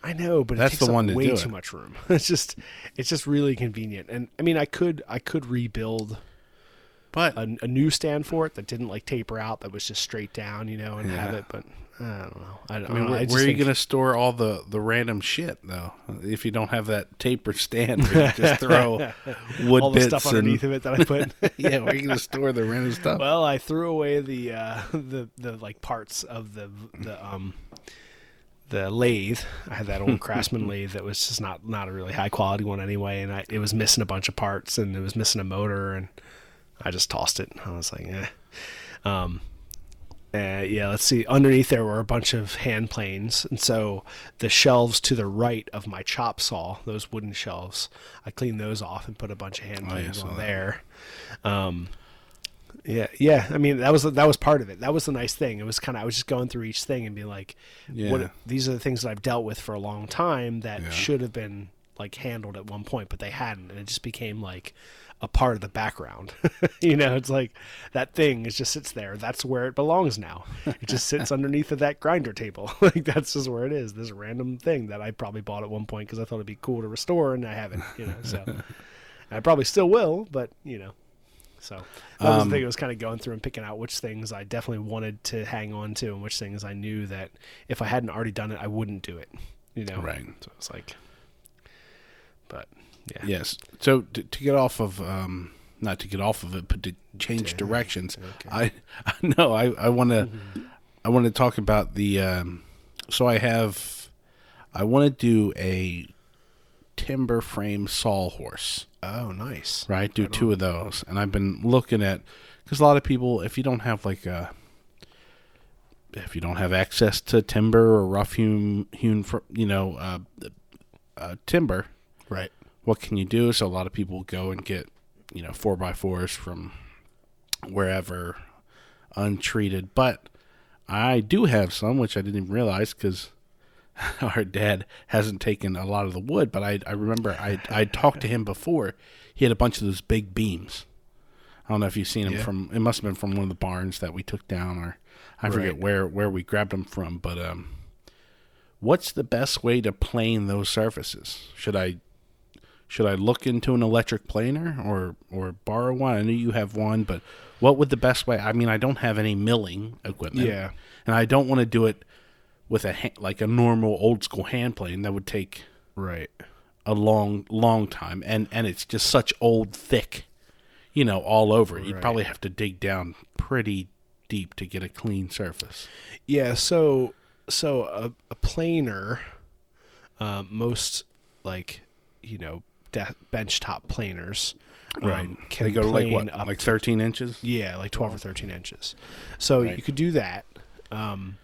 I know, but That's it takes the up one to way too it. much room. It's just it's just really convenient. And I mean, I could I could rebuild but a, a new stand for it that didn't like taper out, that was just straight down, you know, and have it. But I don't know. I, don't I mean, know. where, I where are you going to store all the, the random shit though? If you don't have that taper stand, where you just throw wood all the bits stuff and underneath of it that I put? yeah, where are you going to store the random stuff? well, I threw away the uh, the the like parts of the the um the lathe. I had that old Craftsman lathe that was just not not a really high quality one anyway, and I, it was missing a bunch of parts and it was missing a motor, and I just tossed it. I was like, eh. Um, uh, yeah, let's see. Underneath there were a bunch of hand planes, and so the shelves to the right of my chop saw, those wooden shelves, I cleaned those off and put a bunch of hand Oh, yeah, planes on that. there. Um, yeah, yeah. I mean, that was that was part of it. That was the nice thing. It was kind of I was just going through each thing and being like, Yeah. what these are the things that I've dealt with for a long time that Yeah. should have been like handled at one point, but they hadn't, and it just became like a part of the background. you know, it's like that thing is just sits there. That's where it belongs now. It just sits underneath of that grinder table. like that's just where it is. This random thing that I probably bought at one point because I thought it'd be cool to restore, and I haven't. You know, so I probably still will, but you know. So that was Um, the thing. I was kind of going through and picking out which things I definitely wanted to hang on to, and which things I knew that if I hadn't already done it, I wouldn't do it. You know, Right. So it's like, but yeah, Yes. So to, to get off of um, not to get off of it, but to change Damn. directions. Okay. I, I know I I want to Mm-hmm. I want to talk about the um, so I have I want to do a timber frame sawhorse Oh, nice. right do two of those and I've been looking at because a lot of people if you don't have like a if you don't have access to timber or rough hewn hewn you know uh, uh, timber Right. what can you do? So a lot of people go and get, you know, four by fours from wherever untreated. But I do have some, which I didn't even realize because our dad hasn't taken a lot of the wood. But I, I remember I I talked to him before. He had a bunch of those big beams. I don't know if you've seen them Yeah. from. It must have been from one of the barns that we took down, or I forget where where we grabbed them from. But um, what's the best way to plane those surfaces? Should I should I look into an electric planer or or borrow one? I know you have one, but what would the best way? I mean, I don't have any milling equipment. Yeah. and I don't want to do it with a ha- like a normal old school hand plane. That would take Right. a long long time, and and it's just such old thick, you know, all over. You'd probably have to dig down pretty deep to get a clean surface. Yeah, so so a, a planer, um, most like you know de- benchtop planers, um, can they go to like what, up like to- thirteen inches. yeah, like twelve or thirteen inches. So Right. you could do that. Um,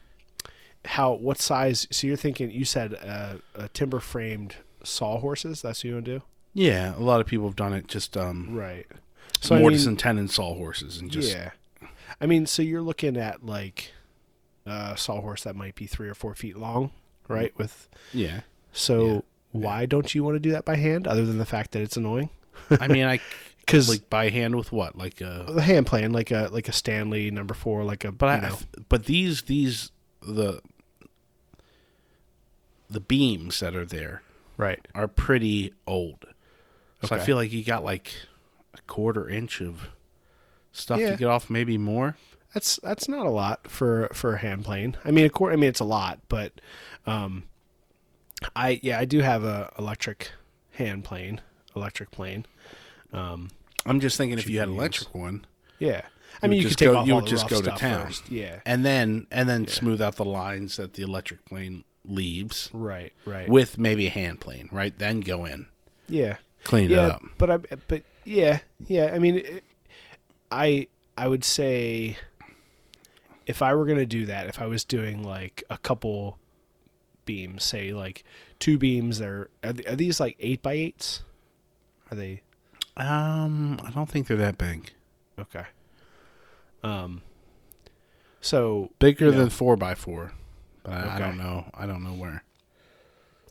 how what size? So you're thinking? You said uh, a timber framed sawhorses. That's what you want to do, Yeah, a lot of people have done it. Just um, right? So I mortise mean, and tenon sawhorses, and just yeah, I mean, so you're looking at like a sawhorse that might be three or four feet long, right? With yeah. So Yeah. Why don't you want to do that by hand, other than the fact that it's annoying? I mean, I Because like by hand with what, like a. the hand plane, like a like a Stanley number four, like a But I, you know, but these these the the beams that are there right, are pretty old. So I Okay. feel like you got like a quarter inch of stuff Yeah. to get off, maybe more. that's that's not a lot for for a hand plane. I mean, of course, I mean it's a lot, but um, I yeah, I do have a electric hand plane, electric plane. Um, I'm just thinking if you you had an electric one, yeah, I mean would you could take go- off you all would the just rough go to town. first. Yeah, and then and then smooth out the lines that the electric plane leaves right, right, with maybe a hand plane, right? Then go in, yeah. clean yeah, it up. but I but yeah, yeah. I mean, it, I I would say if I were gonna do that, if I was doing like a couple beams, say like two beams, they're are, th- are these like eight by eights? Are they Um, I don't think they're that big. okay? Um. So Bigger Yeah. than four by four, but I, I don't know. I don't know where.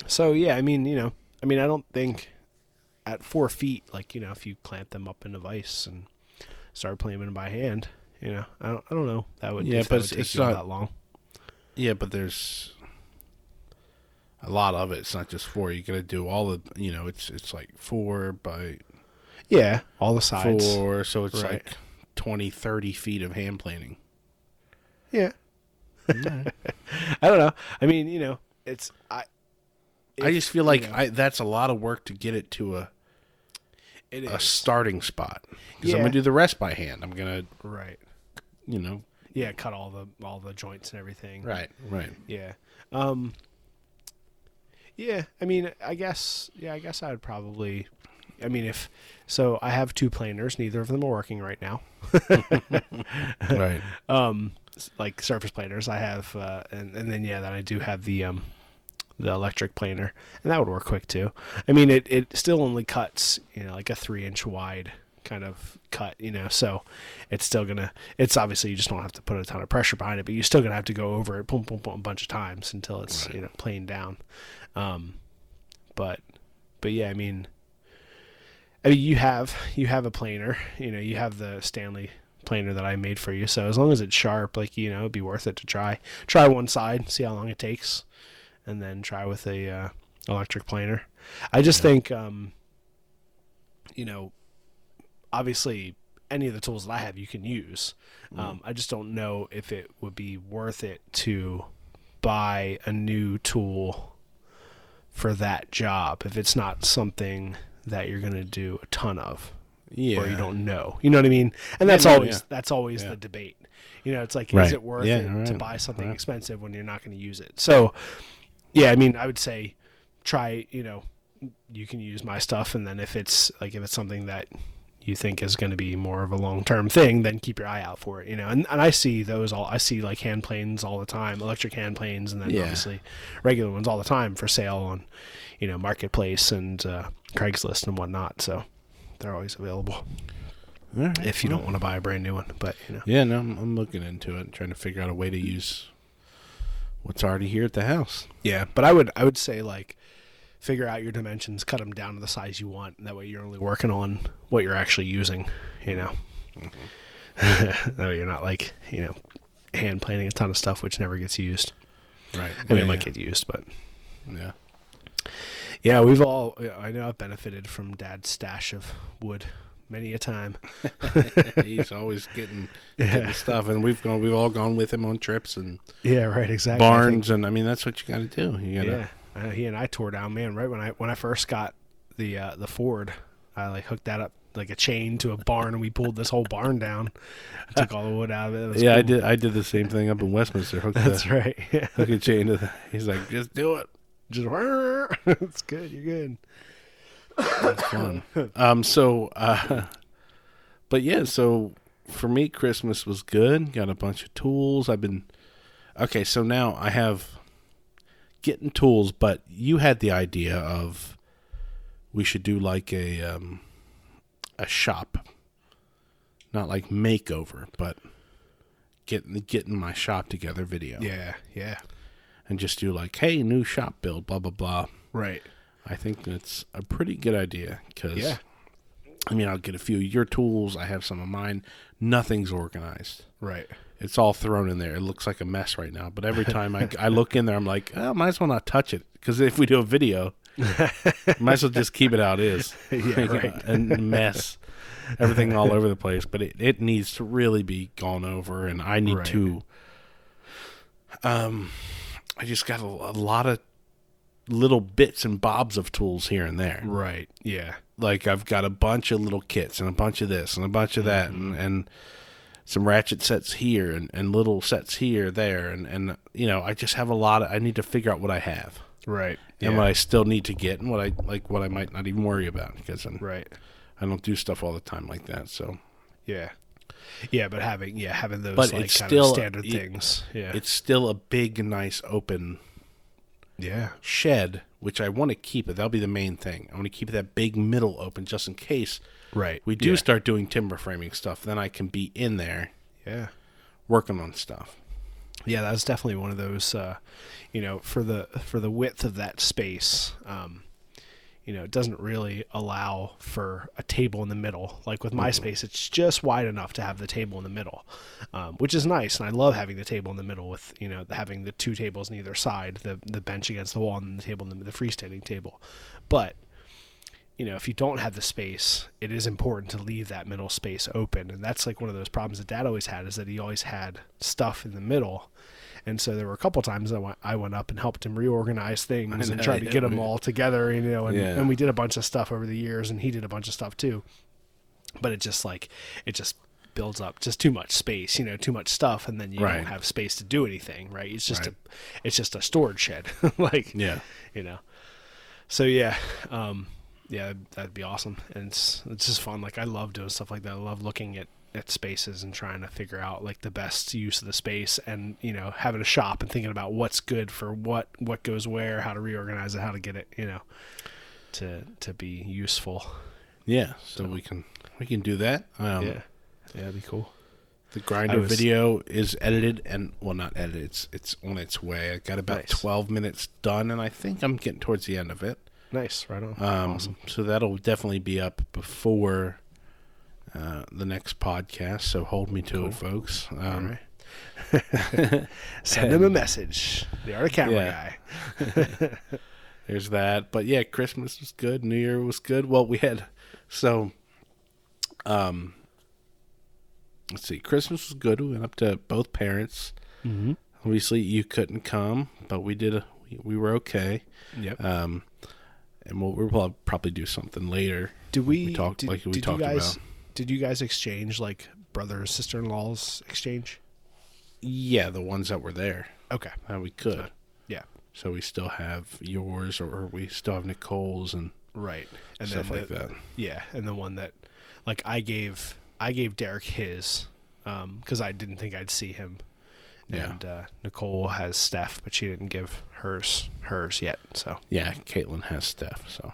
so yeah, I mean you know, I mean I don't think at four feet, like you know, if you clamp them up in a vise and start playing them by hand, you know, I don't I don't know that would Yeah, but it's- take it's not- that long. Yeah, but there's a lot of it. It's not just four. You got to do all the. You know, it's it's like four by Yeah, all the sides. four, so it's Right. like 20, 30 feet of hand planing. Yeah, I I don't know. I mean, you know, it's I. if, just feel you like know, I, that's a lot of work to get it to a, it a starting spot. Because I'm gonna do the rest by hand. I'm gonna, right. you know, Yeah, cut all the all the joints and everything. right, right. Yeah. Um. Yeah, I mean, I guess. Yeah, I guess I would probably. I mean, if so, I have two planers. Neither of them are working right now. right. um like surface planers i have uh and, and then yeah then i do have the um the electric planer and that would work quick too i mean it it still only cuts you know like a three inch wide kind of cut you know so it's still gonna it's obviously you just don't have to put a ton of pressure behind it but you're still gonna have to go over it boom boom boom a bunch of times until it's Right. you know planed down um but but yeah i mean I mean, you have you have a planer. You know, you have the Stanley planer that I made for you. So as long as it's sharp, like you know, it'd be worth it to try. Try one side, see how long it takes, and then try with a uh, electric planer. I just Yeah. think, um, you know, obviously any of the tools that I have you can use. Um, I just don't know if it would be worth it to buy a new tool for that job if it's not something that you're going to do a ton of. or you don't know. You know what I mean? And that's no, always yeah. that's always Yeah. the debate. You know, it's like Right. is it worth Yeah, it to buy something right. expensive when you're not going to use it? So, yeah, I mean, I would say try. You know, you can use my stuff, and then if it's like if it's something that you think is going to be more of a long term thing, then keep your eye out for it. You know, and, and I see those all. I see like hand planes all the time, electric hand planes, and then Yeah. obviously regular ones all the time for sale on, you know, marketplace and uh, Craigslist and whatnot. So they're always available right. if you don't want to buy a brand new one. But you know, Yeah, no, I'm, I'm looking into it, trying to figure out a way to use what's already here at the house. yeah. But I would I would say like figure out your dimensions, cut them down to the size you want. And that way you're only working on what you're actually using. You know, mm-hmm. that way you're not like you know hand planning a ton of stuff which never gets used. Right. I mean, yeah, it might get used, but yeah. yeah, we've all. I know I've benefited from Dad's stash of wood many a time. He's always getting, Yeah. getting stuff, and we've gone. We've all gone with him on trips and Yeah, right. Exactly. I think- barns, and I mean that's what you got to do. You got to. Yeah, uh, he and I tore down, man. Right when I when I first got the uh, the Ford, I like hooked that up like a chain to a barn, and we pulled this whole barn down. I took all the wood out of it. Yeah, I did. I did the same thing up in Westminster. Hooked That's the, right. Yeah. hook a chain to the. He's like, just do it. Just it's good. You're good. That's fun. um. So, uh, but yeah. So for me, Christmas was good. Got a bunch of tools. I've been. Okay, so now I have getting tools, but you had the idea of we should do like a um a shop, not like makeover, but getting getting my shop together video, Yeah. Yeah. and just do like, hey, new shop build, blah blah blah. Right. I think that's a pretty good idea because Yeah. I mean, I'll get a few of your tools. I have some of mine. Nothing's organized. Right. It's all thrown in there. It looks like a mess right now. But every time I, I look in there, I'm like, oh, might as well not touch it. Because if we do a video, might as well just keep it it is. Yeah, right. and mess. Everything all over the place. But it, it needs to really be gone over. And I need Right. to. Um, I just got a, a lot of little bits and bobs of tools here and there Right. Yeah. like I've got a bunch of little kits and a bunch of this and a bunch of that and, and some ratchet sets here and, and little sets here there and, and you know I just have a lot of I need to figure out what I have Right. and Yeah. what I still need to get and what I like what I might not even worry about because I'm, Right. I don't do stuff all the time like that so Yeah. Yeah, but having yeah having those But like it's kind still- of standard it- things. Yeah. it's still a big nice open yeah. shed which I want to keep it that'll be the main thing I want to keep that big middle open just in case Right. we do Yeah. start doing timber framing stuff then I can be in there Yeah. working on stuff Yeah, that's definitely one of those. Uh, you know, for the for the width of that space, um, you know, it doesn't really allow for a table in the middle. Like with my space, it's just wide enough to have the table in the middle, um, which is nice, and I love having the table in the middle with you know having the two tables on either side, the the bench against the wall, and the table in the, the freestanding table. But you know, if you don't have the space, it is important to leave that middle space open. And that's like one of those problems that dad always had is that he always had stuff in the middle. And so there were a couple times I went, I went up and helped him reorganize things and try to get them all together, you know, and, Yeah. and we did a bunch of stuff over the years and he did a bunch of stuff too. But it just like, it just builds up just too much space, you know, too much stuff. And then you Right. don't have space to do anything, right? It's just Right. a, it's just a storage shed. like, yeah you know. So yeah, um, yeah, that'd be awesome, and it's it's just fun. Like I love doing stuff like that. I love looking at at spaces and trying to figure out like the best use of the space, and you know, having a shop and thinking about what's good for what, what goes where, how to reorganize it, how to get it, you know, to to be useful. Yeah, so we can we can do that. Um, yeah, yeah, that'd be cool. The grinder was- video is edited and well, not edited. It's it's on its way. I got about Nice. twelve minutes done, and I think I'm getting towards the end of it. Nice, right on. Um, awesome. So that'll definitely be up before uh, the next podcast. So hold me to Cool. it, folks. Um, right. Send him a message. The art of camera Yeah. guy. There's that. But yeah, Christmas was good. New Year was good. Well, we had so um let's see. Christmas was good. We went up to both parents. Mm-hmm. Obviously, you couldn't come, but we did. A, we, we were okay. Yep. Um, and we'll, we'll probably do something later. Did we, We talked- did, like we talked guys, about. Did you guys exchange like brother sister in laws exchange? Yeah, the ones that were there Okay. that we could. Yeah. So we still have yours, or we still have Nicole's and Right. And stuff then like the- that. Yeah, and the one that, like, I gave I gave Derek his, because I didn't think I'd see him. Yeah. And uh, Nicole has Steph, but she didn't give hers hers yet. So Yeah, Caitlin has Steph. So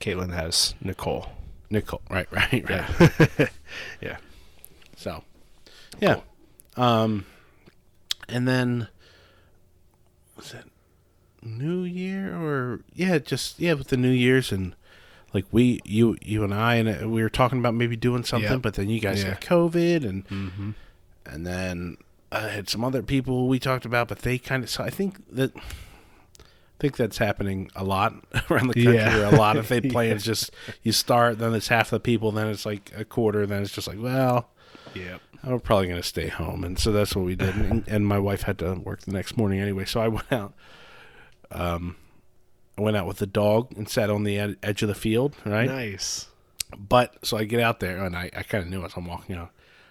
Caitlin has Nicole. Nicole, right, right, right. Yeah. yeah. So, yeah. Um, and then was it New Year or yeah, just yeah, with the New Year's and like we, you, you and I, and uh, we were talking about maybe doing something, Yep. but then you guys Yeah. got COVID, and Mm-hmm. and then I had some other people we talked about, but they kind of. So I think that. I think that's happening a lot around the country. Yeah. Where a lot of they plans just you start, then it's half the people, then it's like a quarter, then it's just like, well, Yep. I'm probably going to stay home. And so that's what we did. And, and my wife had to work the next morning anyway. So I went out. Um, I went out with the dog and sat on the ed- edge of the field, right? Nice. But so I get out there and I, I kind of knew as I'm walking out,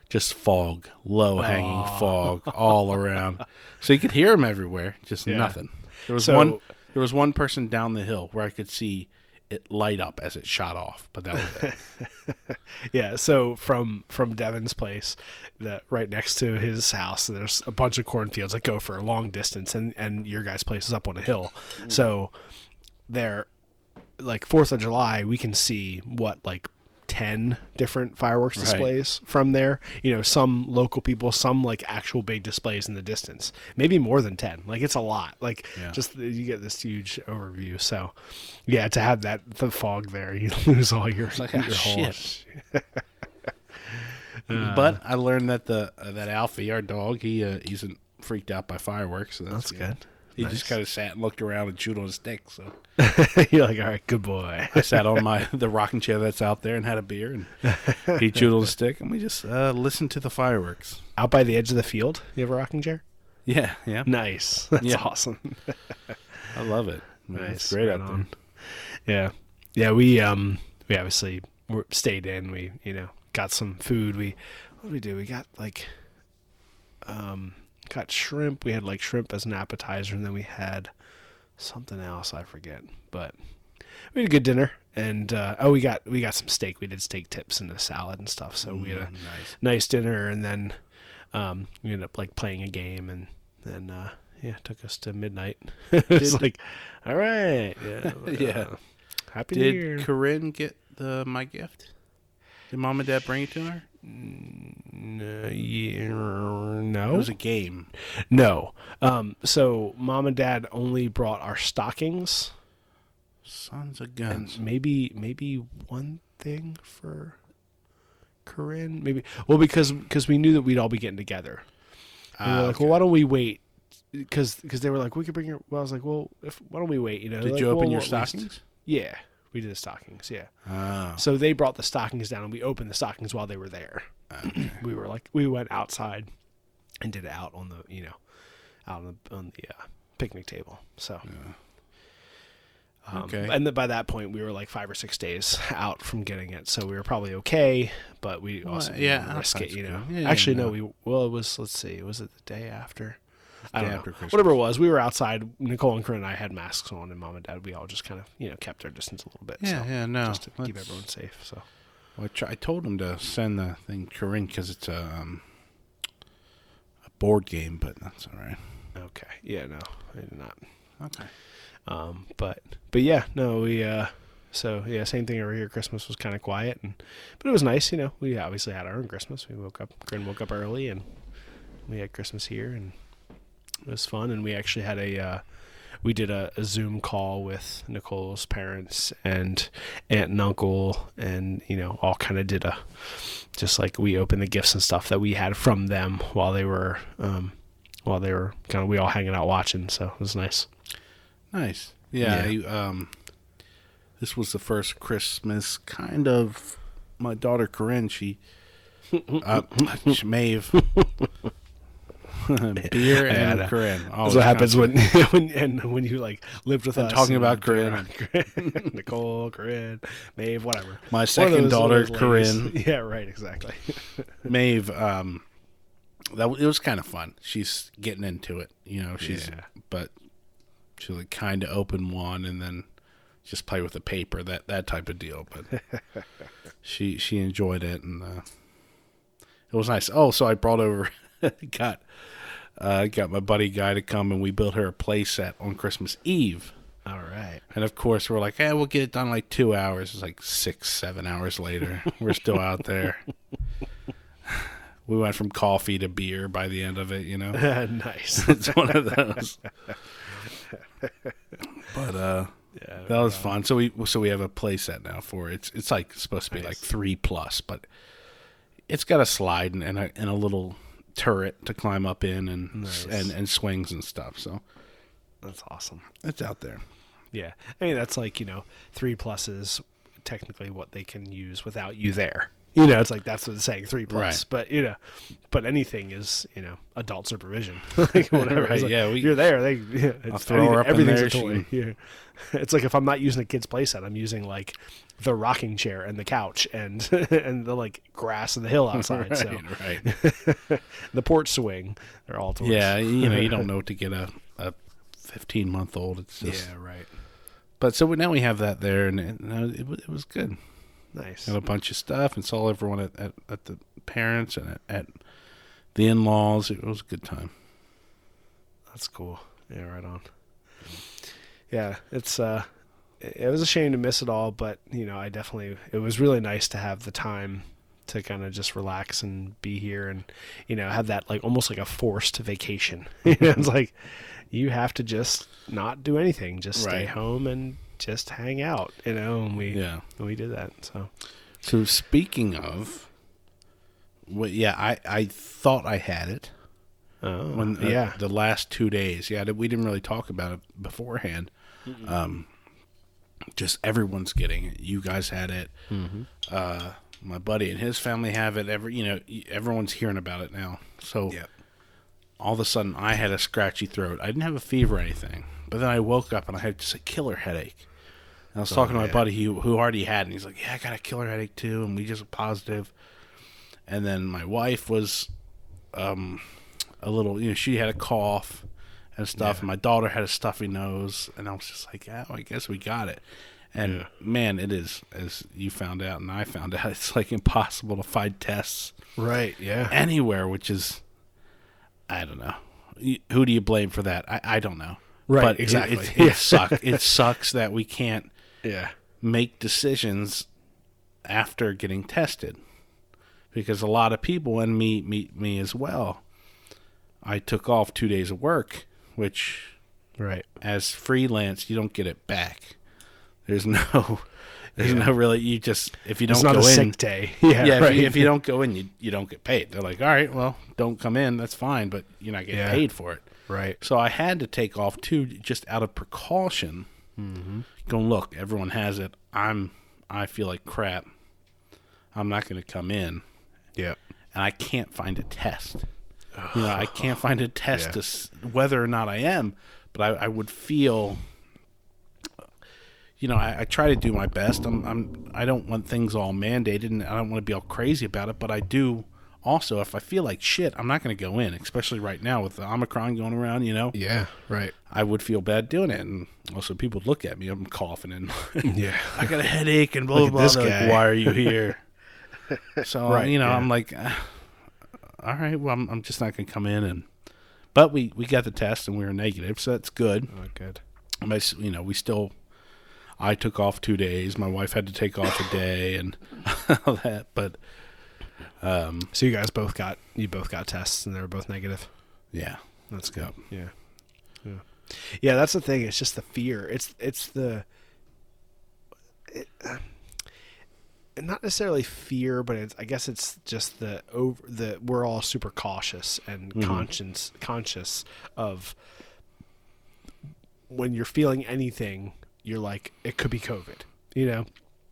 just fog, low hanging fog all around. So you could hear them everywhere, just Yeah. nothing. There was So- one. There was one person down the hill where I could see it light up as it shot off, but that was it. Yeah, so from from Devon's place, that right next to his house, there's a bunch of cornfields that go for a long distance, and and your guy's place is up on a hill. Mm. So there, like Fourth of July, we can see what like ten different fireworks Right. displays from there. You know, some local people, some like actual big displays in the distance, maybe more than ten. Like it's a lot. Like Yeah. just you get this huge overview. So yeah, to have that the fog there, you lose all your like, your whole shit. but I learned that the uh, that Alfie, our dog, he uh, he's freaked out by fireworks. So that's, That's good. He Nice. just kind of sat and looked around and chewed on a stick. So You're like, all right, good boy. I sat on my the rocking chair that's out there and had a beer, and he chewed on a stick, and we just uh, listened to the fireworks. Out by the edge of the field, you have a rocking chair. Yeah, yeah, Nice. That's Yeah. awesome. I love it. Man, nice. It's great Right out on. Yeah, yeah. We um we obviously stayed in. We you know got some food. We what did we do? We got like um got shrimp. We had like shrimp as an appetizer, and then we had something else. I forget, but we had a good dinner. And uh, oh, we got we got some steak. We did steak tips and a salad and stuff. So we had a Mm, nice. nice dinner and then um, we ended up like playing a game and then uh, yeah it took us to midnight it was like all right yeah, Yeah. uh, happy new year Did Corinne get the my gift? Did mom and dad bring it to her? No, It was a game. no um, so mom and dad only brought our stockings Sons of and guns. maybe maybe one thing for Corinne maybe well because because we knew that we'd all be getting together we were like, okay. well, why don't we wait? Because they were like, we could bring your. Well, I was like, well, if, why don't we wait? You know, Did Like, you open well, your at least- stockings? Yeah, we did the stockings. Yeah, Oh, so they brought the stockings down, and we opened the stockings while they were there. okay. We were like, we went outside and did it out on the, you know, out on the on the uh, picnic table. So. Yeah. Um, Okay. And then by that point, we were like five or six days out from getting it, so we were probably okay. But we Well, also yeah, didn't risk it, you know. Yeah, Actually, no, no. we well, it was let's see, was it the day after? I don't know. Christmas. Whatever it was, we were outside. Nicole and Corinne and I had masks on, and Mom and Dad, we all just kind of you know kept our distance a little bit. Yeah, so, yeah, no. just to keep everyone safe. So Well, I, try, I told him to send the thing Corinne because it's a, um, a board game, but that's all right. okay, yeah, no, I did not. Okay. Um, but but yeah, no, we uh, so yeah, same thing over here. Christmas was kind of quiet, and but it was nice. You know, we obviously had our own Christmas. We woke up, Corinne woke up early, and we had Christmas here, and it was fun. And we actually had a uh, we did a, a Zoom call with Nicole's parents and aunt and uncle, and you know, all kind of did a just like we opened the gifts and stuff that we had from them while they were um, while they were kind of we all hanging out watching. So it was nice. Nice. Yeah. Yeah. I, um, this was the first Christmas kind of. My daughter Corinne, she, uh, she may have. beer and. Corinne. That's what happens when, when and when you like lived with And us. talking about Corinne. Nicole, Corinne, Maeve, whatever. My second daughter, one of those ladies. Corinne. Yeah, right, exactly. Maeve, um, that it was kind of fun. She's getting into it, you know. She's Yeah. but she like kind of open one and then just play with the paper that that type of deal. But she she enjoyed it and uh, it was nice. Oh, so I brought over got uh, got my buddy guy to come and we built her a play set on Christmas Eve. All right. And of course, we're like, hey, we'll get it done like two hours. It's like six, seven hours later. we're still out there. We went from coffee to beer by the end of it, you know. nice. it's one of those. But uh, Yeah, that was fun. So we so we have a play set now for it. It's it's like supposed to be like three plus, but it's got a slide and, and a and a little turret to climb up in and Nice. and and swings and stuff. So that's awesome. it's out there. Yeah, I mean that's like you know three plus is technically what they can use without you there. You know, it's like that's what it's saying three plus. Right. But you know, but anything is you know adult supervision. like whatever. Right, like, yeah, we- you're there. They yeah, it's, throw her up in there, a she. Yeah. It's like if I'm not using a kid's playset, I'm using like the rocking chair and the couch and and the like grass and the hill outside. right, So right. the porch swing, they're all toys. Yeah, you know, you don't know what to get a a fifteen month old. It's just, yeah, right. but so now we have that there, and it, it, it was good. Nice. Got a bunch of stuff, and saw everyone at, at, at the parents and at, at the in laws. It was a good time. That's cool. Yeah, right on. Yeah, it's uh it it was a shame to miss it all, but you know, I definitely it was really nice to have the time to kind of just relax and be here and you know, have that like almost like a forced vacation. you know, it's like you have to just not do anything, just stay Right. home and just hang out, you know, and we Yeah. we did that. So So speaking of, well, yeah, I I thought I had it oh, when uh, yeah. the last two days. Yeah, we didn't really talk about it beforehand. Um, just everyone's getting it. You guys had it. Mm-hmm. Uh, my buddy and his family have it. Every you know, everyone's hearing about it now. So Yep. all of a sudden, I had a scratchy throat. I didn't have a fever or anything, but then I woke up and I had just a killer headache. And I was talking to my yeah. buddy who, who already had, and he's like, "Yeah, I got a killer headache too," and we just positive. And then my wife was, um, a little, you know, she had a cough and stuff, Yeah. and my daughter had a stuffy nose, and I was just like, oh, I guess we got it." And Yeah. man, it is as you found out, and I found out, it's like impossible to find tests Right, yeah. anywhere, which is, I don't know. Who do you blame for that? I, I don't know. Right, but exactly. It, it, Yeah. suck, it sucks that we can't Yeah. make decisions after getting tested, because a lot of people, and me, me, me as well. I took off two days of work, which, Right. as freelance, you don't get it back. There's no, there's Yeah. no really. You just if you don't It's not go a in, sick day. Yeah, yeah, right. if, you, if you don't go in, you, you don't get paid. They're like, all right, well, don't come in. That's fine, but you're not getting Yeah. paid for it. right. So I had to take off too, just out of precaution. Mm-hmm. Going, look, everyone has it. I'm, I feel like crap. I'm not going to come in, Yeah. and I can't find a test. You know, I can't find a test Yeah. to s- whether or not I am, but I, I would feel. You know, I, I try to do my best. I'm, I'm, I don't want things all mandated, and I don't want to be all crazy about it. But I do also, if I feel like shit, I'm not going to go in, especially right now with the Omicron going around. You know, Yeah. Right. I would feel bad doing it, and also people would look at me. I'm coughing and Yeah. I got a headache and blah blah blah. like. Why are you here? so Right, you know, yeah. I'm like, "Ah, all right, well, I'm, I'm just not gonna come in, and but we we got the test and we were negative, so that's good. Oh, good. S- you know, we still. I took off two days. My wife had to take off a day, and all that. But um, So you guys both got you both got tests and they were both negative. yeah, That's good. Yeah. Yeah. Yeah, that's the thing. It's just the fear. It's it's the it, not necessarily fear, but it's I guess it's just the over the we're all super cautious and Mhm. conscious conscious of when you're feeling anything, you're like it could be COVID. You know,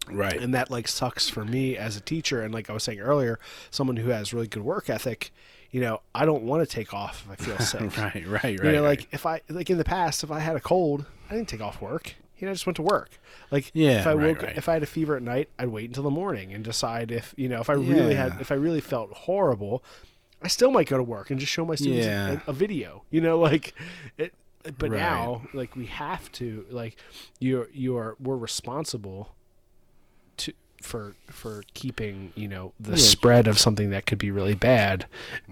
right. and that like sucks for me as a teacher and like i was saying earlier someone who has really good work ethic you know, I don't want to take off if I feel sick. right, right, right. You know, right. like if I like in the past, if I had a cold, I didn't take off work. You know, I just went to work. Like Yeah, if I right, woke, right. if I had a fever at night, I'd wait until the morning and decide if you know if I really had, if I really felt horrible, I still might go to work and just show my students Yeah. a, a video. You know, like it. But Right. now, like we have to, like you're you're we're responsible to for for keeping you know the Yeah. spread of something that could be really bad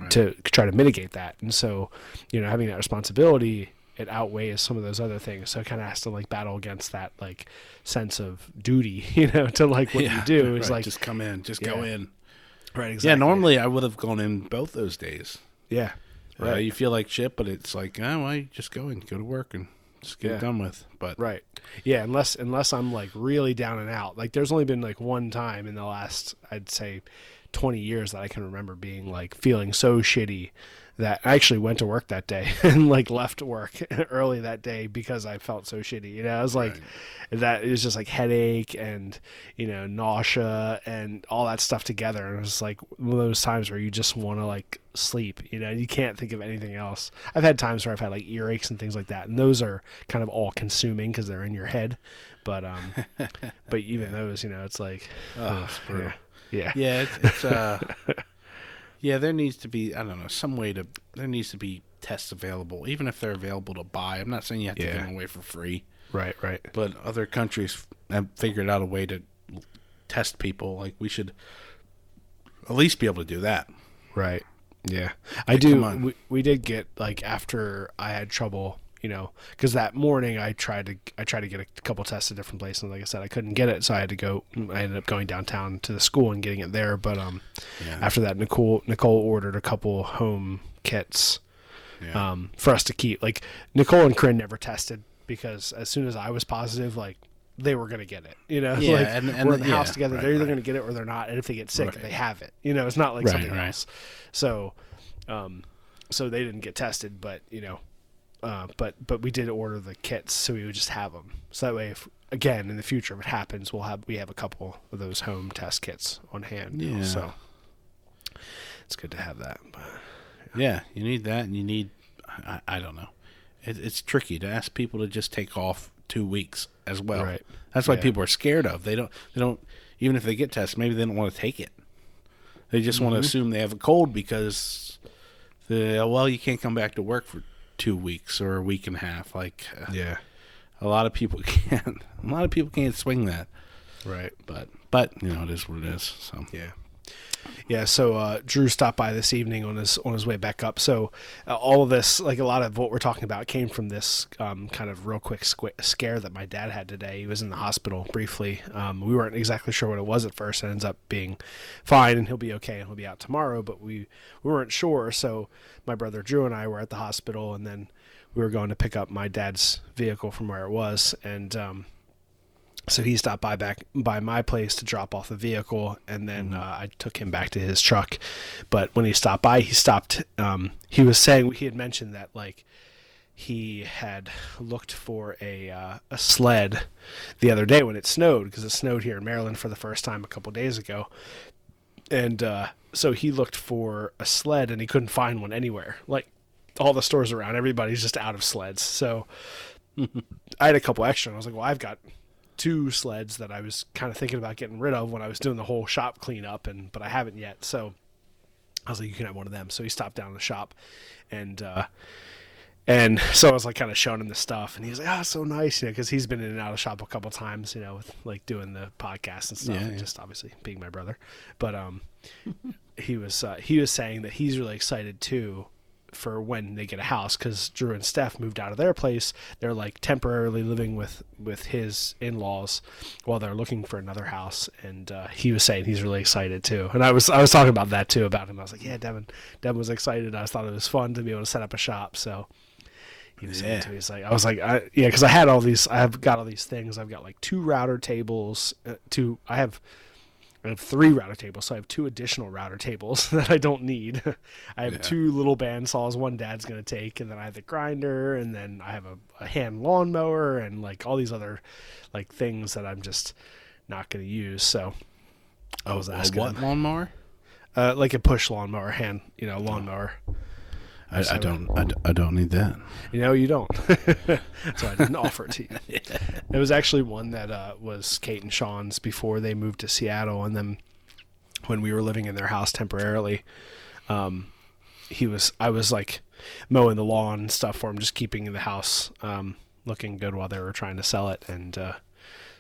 to try to mitigate that and so you know having that responsibility it outweighs some of those other things so it kind of has to like battle against that like sense of duty you know to like what you do is right, like just come in, just go in. right Exactly. Yeah, normally I would have gone in both those days. yeah Uh, right you feel like shit, but it's like, oh, well, you just go and go to work, and just get Yeah. it done with. But right yeah unless unless i'm like really down and out like there's only been like one time in the last i'd say 20 years that i can remember being like feeling so shitty that i actually went to work that day and like left work early that day because i felt so shitty you know? I was like that it was just like headache and you know nausea and all that stuff together. And it was like one of those times where you just want to like sleep you know? You can't think of anything else. I've had times where i've had like earaches and things like that and those are kind of all consuming because they're in your head. But um but even those you know it's like Oh, brutal. yeah. Yeah. Yeah, it's, it's uh, yeah, there needs to be, I don't know, some way to, there needs to be tests available, even if they're available to buy. I'm not saying you have to Yeah. give them away for free, right right but other countries have figured out a way to test people. Like we should at least be able to do that. Right. Yeah. I Like, do. We, we did get like after I had trouble, you know, because that morning I tried to I tried to get a couple tests at different places. And like I said, I couldn't get it, so I had to go. I ended up going downtown to the school and getting it there. But um, Yeah. after that, Nicole Nicole ordered a couple home kits Yeah. um, for us to keep. Like Nicole and Corinne never tested because as soon as I was positive, like they were gonna get it. You know, Yeah, like and- and- we're in the house together. right, they're either right. gonna get it or they're not. And if they get sick, Right. they have it. You know, it's not like something else. So, um, so they didn't get tested, but you know, uh, but but we did order the kits, so we would just have them. So that way, if again in the future if it happens, we'll have we have a couple of those home test kits on hand. you know, Yeah. So it's good to have that. But Yeah, you need that, and you need. I, I don't know. It, it's tricky to ask people to just take off two weeks as well. Right. That's why Yeah. people are scared of. They don't. They don't. Even if they get tested, maybe they don't want to take it. They just want to assume they have a cold because the well, you can't come back to work for two weeks or a week and a half. Like uh, yeah, a lot of people can't. A lot of people can't swing that. right. But but you know it is what it is. So Yeah. Yeah, so uh, Drew stopped by this evening on his on his way back up. So uh, all of this, like a lot of what we're talking about, came from this um, kind of real quick squ- scare that my dad had today. He was in the hospital briefly. Um, we weren't exactly sure what it was at first. It ends up being fine, and he'll be okay, and he'll be out tomorrow. But we we weren't sure. So my brother Drew and I were at the hospital, and then we were going to pick up my dad's vehicle from where it was, and um, so he stopped by back by my place to drop off the vehicle, and then uh, I took him back to his truck. But when he stopped by, he stopped. Um, he was saying he had mentioned that like he had looked for a uh, a sled the other day when it snowed because it snowed here in Maryland for the first time a couple days ago, and uh, so he looked for a sled and he couldn't find one anywhere. Like all the stores around, everybody's just out of sleds. So I had a couple extra, and I was like, well, I've got two sleds that I was kind of thinking about getting rid of when I was doing the whole shop cleanup, and but I haven't yet. So I was like, you can have one of them. So he stopped down in the shop, and uh, and so I was like kind of showing him the stuff, and he was like, "Oh, so nice," you know, because he's been in and out of shop a couple times, you know, with like doing the podcast and stuff, Yeah, and yeah. just obviously being my brother. But um, he was uh, he was saying that he's really excited too for when they get a house because Drew and Steph moved out of their place. They're like temporarily living with with his in laws while they're looking for another house. And uh, he was saying he's really excited too. And I was I was talking about that too about him. I was like, yeah, Devon, Devon was excited. I thought it was fun to be able to set up a shop. So. He was saying Yeah. to me, he's like, I was like, I, yeah, because I had all these, I have got all these things. I've got like two router tables, uh, two, I have I have three router tables, so I have two additional router tables that I don't need. I have Yeah. two little bandsaws, one dad's gonna take, and then I have the grinder, and then I have a, a hand lawnmower, and like all these other like things that I'm just not gonna use. So I was asking what him, lawnmower? uh, like a push lawnmower, hand, you know, lawnmower. I, I don't. I, d- I don't need that. You know, you don't. so I didn't offer it to you. It was actually one that uh, was Kate and Sean's before they moved to Seattle, and then when we were living in their house temporarily, um, he was. I was like mowing the lawn and stuff for him, just keeping the house um, looking good while they were trying to sell it, and. Uh,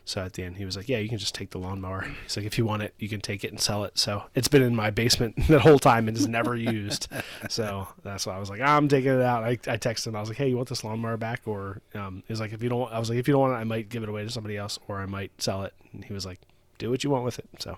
so at the end, he was like, "Yeah, you can just take the lawnmower." He's like, "If you want it, you can take it and sell it." So it's been in my basement that whole time and is never used. So that's why I was like, "I'm taking it out." I, I texted him. I was like, "Hey, you want this lawnmower back?" Or um, he was like, "If you don't," I was like, "If you don't want it, I might give it away to somebody else, or I might sell it." And he was like, "Do what you want with it." So.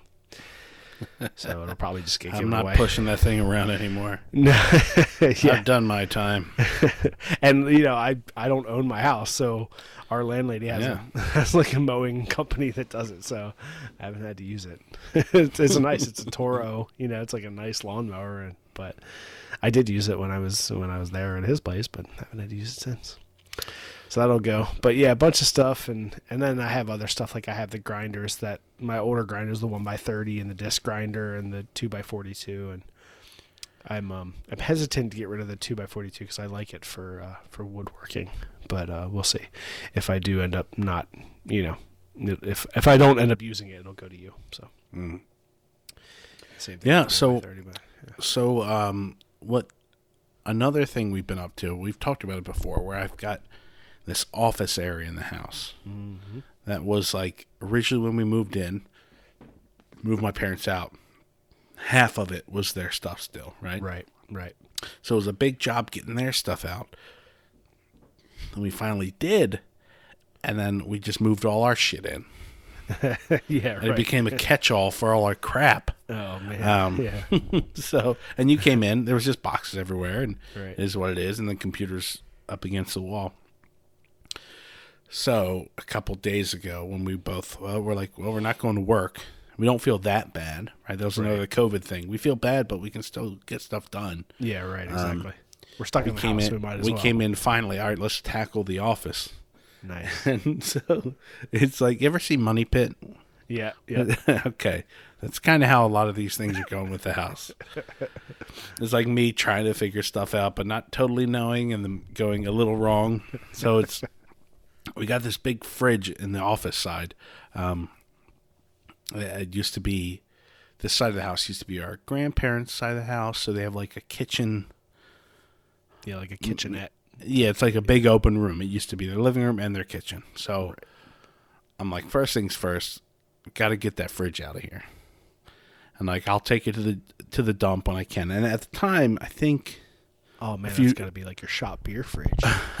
So it'll probably just get I'm not away. pushing that thing around anymore. No, yeah, I've done my time. and you know, I I don't own my house, so our landlady has Yeah. a, has like a mowing company that does it. So I haven't had to use it. it's, it's nice. It's a Toro. You know, it's like a nice lawnmower. And, but I did use it when I was when I was there at his place, but haven't had to use it since. So that'll go. But yeah, a bunch of stuff, and and then I have other stuff like I have the grinders that my older grinders, the one by thirty, and the disc grinder, and the two by forty two, and I'm um I'm hesitant to get rid of the two x forty two because I like it for uh, for woodworking, but uh, we'll see if I do end up not you know if if I don't end up using it, it'll go to you. So Mm. same thing. Yeah, so- 30, but, yeah. So, um, what? Another thing we've been up to. We've talked about it before, where I've got this office area in the house Mm-hmm. that was like originally when we moved in, moved my parents out. Half of it was their stuff still, right? right, right. So it was a big job getting their stuff out. And we finally did, and then we just moved all our shit in. yeah, And it became a catch-all for all our crap. oh man, Um, yeah, so and you came in there was just boxes everywhere and Right. it is what it is and the computer's up against the wall so a couple days ago when we both well we're like well we're not going to work we don't feel that bad right that was another covid thing we feel bad but we can still get stuff done yeah, right. Um, exactly. We're stuck in the came house. in we might as we well. came in finally all right let's tackle the office nice. and so it's like you ever see money pit Yeah, yeah. okay. That's kind of how a lot of these things are going with the house. It's like me trying to figure stuff out, but not totally knowing and then going a little wrong. So it's, we got this big fridge in the office side. Um, it used to be, this side of the house used to be our grandparents' side of the house. So they have like a kitchen. Yeah, like a kitchenette. Yeah, it's like a big open room. It used to be their living room and their kitchen. So I'm like, first things first, got to get that fridge out of here. And like, I'll take it to the to the dump when I can. And at the time, I think, Oh man, If that's you- got to be like your shop beer fridge.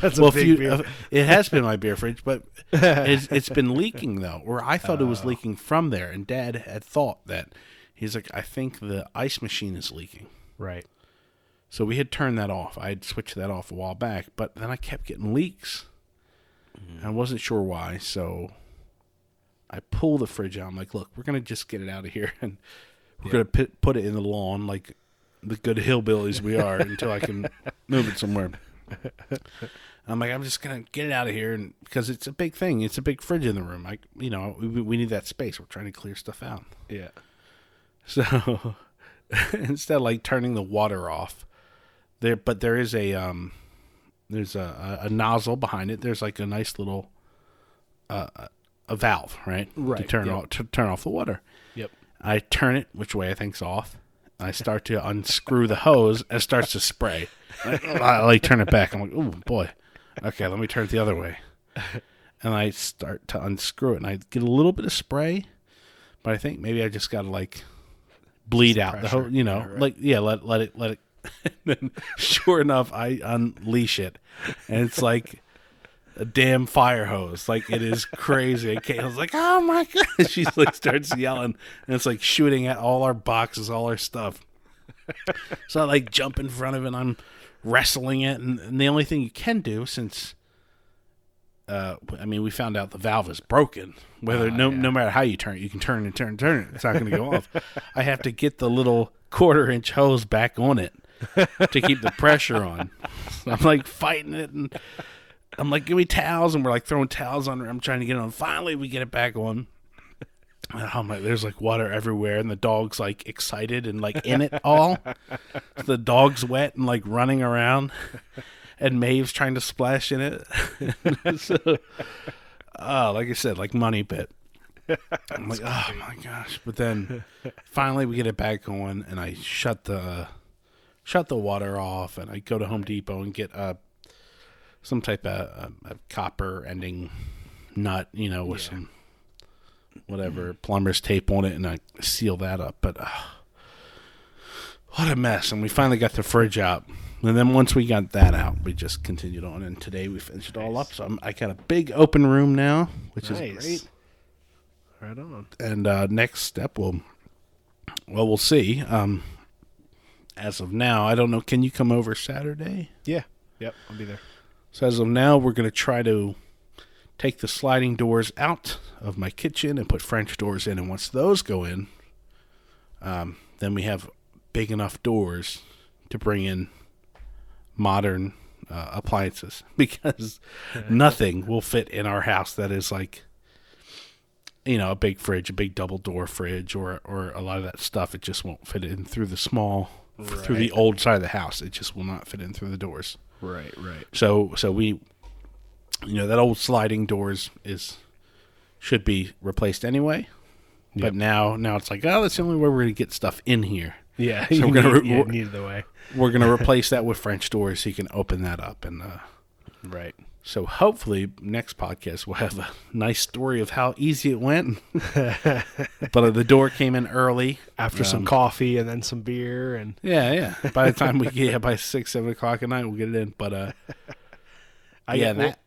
that's well, if big you, beer. uh, it has been my beer fridge, but it's, it's been leaking though. Or I thought it was leaking from there, and Dad had thought that he's like, I think the ice machine is leaking. right. So we had turned that off. I had switched that off a while back, but then I kept getting leaks. And I wasn't sure why, so I pull the fridge out. I'm like, look, we're gonna just get it out of here, and we're gonna put put it in the lawn like the good hillbillies we are until I can move it somewhere. I'm like, I'm just gonna get it out of here, and because it's a big thing, it's a big fridge in the room. Like, you know, we, we need that space. We're trying to clear stuff out. Yeah. So instead of like turning the water off, there but there is a um there's a, a, a nozzle behind it. There's like a nice little uh a- valve, right? Right. To turn yep. off to turn off the water. Yep. I turn it which way I think's off. I start to unscrew the hose and it starts to spray. I, I like turn it back. I'm like, oh boy. Okay, let me turn it the other way. And I start to unscrew it and I get a little bit of spray, but I think maybe I just gotta like bleed out the whole you know, Yeah, right. like yeah, let let it let it and then sure enough I unleash it and it's like a damn fire hose. Like it is crazy. And Kayla's like, "Oh my god!" She's like starts yelling, and it's like shooting at all our boxes, all our stuff. so I like jump in front of it. and I'm wrestling it, and, and the only thing you can do since. Uh, I mean, we found out the valve is broken. Whether Ah, no yeah. no matter how you turn it, you can turn and turn and turn it. It's not going to go off. I have to get the little quarter inch hose back on it to keep the pressure on. I'm like fighting it, and I'm like, give me towels, and we're like throwing towels on. her. I'm trying to get it on. Finally, we get it back on, And I'm like, There's like water everywhere, and the dog's like excited and like in it all. the dog's wet and like running around, and Maeve's trying to splash in it. so, oh, like I said, like money pit. I'm like, oh my gosh! But then finally we get it back on, and I shut the shut the water off, and I go to Home Depot and get a some type of a, a copper ending nut, you know, with Yeah. some whatever plumber's tape on it, and I seal that up. But uh, what a mess! And we finally got the fridge out, and then once we got that out, we just continued on. And today we finished it all up. So I'm, I got a big open room now, which is Nice. great. Right on. And uh, next step will, well, we'll see. Um, as of now, I don't know. Can you come over Saturday? Yeah. Yep. I'll be there. So as of now, we're going to try to take the sliding doors out of my kitchen and put French doors in. And once those go in, um, then we have big enough doors to bring in modern uh, appliances. Because nothing will fit in our house that is like you know a big fridge a big double door fridge or or a lot of that stuff. It just won't fit in through the small through the old side of the house. It just will not fit in through the doors Right. Right. so so we you know that old sliding doors is should be replaced anyway. Yep. But now now it's like, oh, that's the only way we're gonna get stuff in here. Yeah. So we're gonna need, we're- need the way. We're gonna replace that with French doors so you can open that up and uh Right. So hopefully next podcast we'll have a nice story of how easy it went. but uh, the door came in early. After some Um, coffee and then some beer and Yeah, yeah. By the time we get yeah, by six, seven o'clock at night we'll get it in. But uh I yeah, that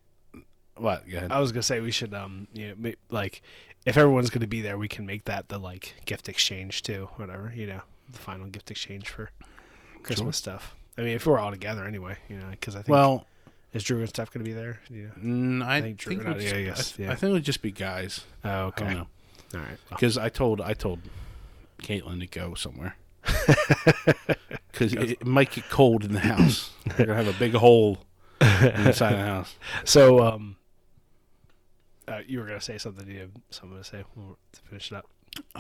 what, go ahead. I was gonna say we should um you know like if everyone's gonna be there we can make that the like gift exchange too whatever you know the final gift exchange for Christmas stuff. I mean if we're all together anyway you know because I think well is Drew and stuff gonna be there? Yeah. Mm, I, I think, think Drew- we'll just, yeah, I yes, yeah. I think it would just be guys. Oh, I okay. don't know All right. Well, because I told I told Caitlin to go somewhere because it, it might get cold in the house. We're gonna have a big hole inside the house. so um, uh, you were gonna say something. You have something to say to finish it up.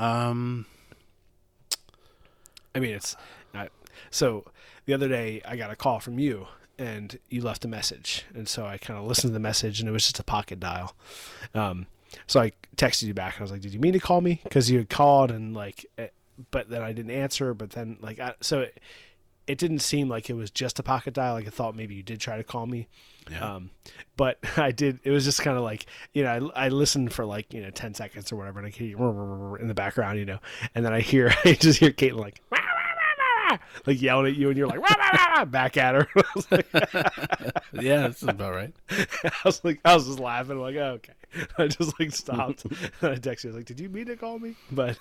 Um, I mean, it's not. So the other day, I got a call from you, and you left a message, and so I kind of listened to the message, and it was just a pocket dial. Um, so I texted you back, and I was like, "Did you mean to call me?" Because you had called, and like, eh, but then I didn't answer. But then, like, I, so it, it didn't seem like it was just a pocket dial. Like I thought maybe you did try to call me. yeah. Um, but I did. It was just kind of like you know, I, I listened for like you know ten seconds or whatever, and I hear in the background, you know, and then I hear I just hear Caitlin like "Wah, wah, wah, wah," like yelling at you, and you're like "Wah, wah, wah, wah," back at her. Like, yeah, that's about right. I was like, I was just laughing, like oh, okay. I just like stopped. and I texted was like, "Did you mean to call me?" But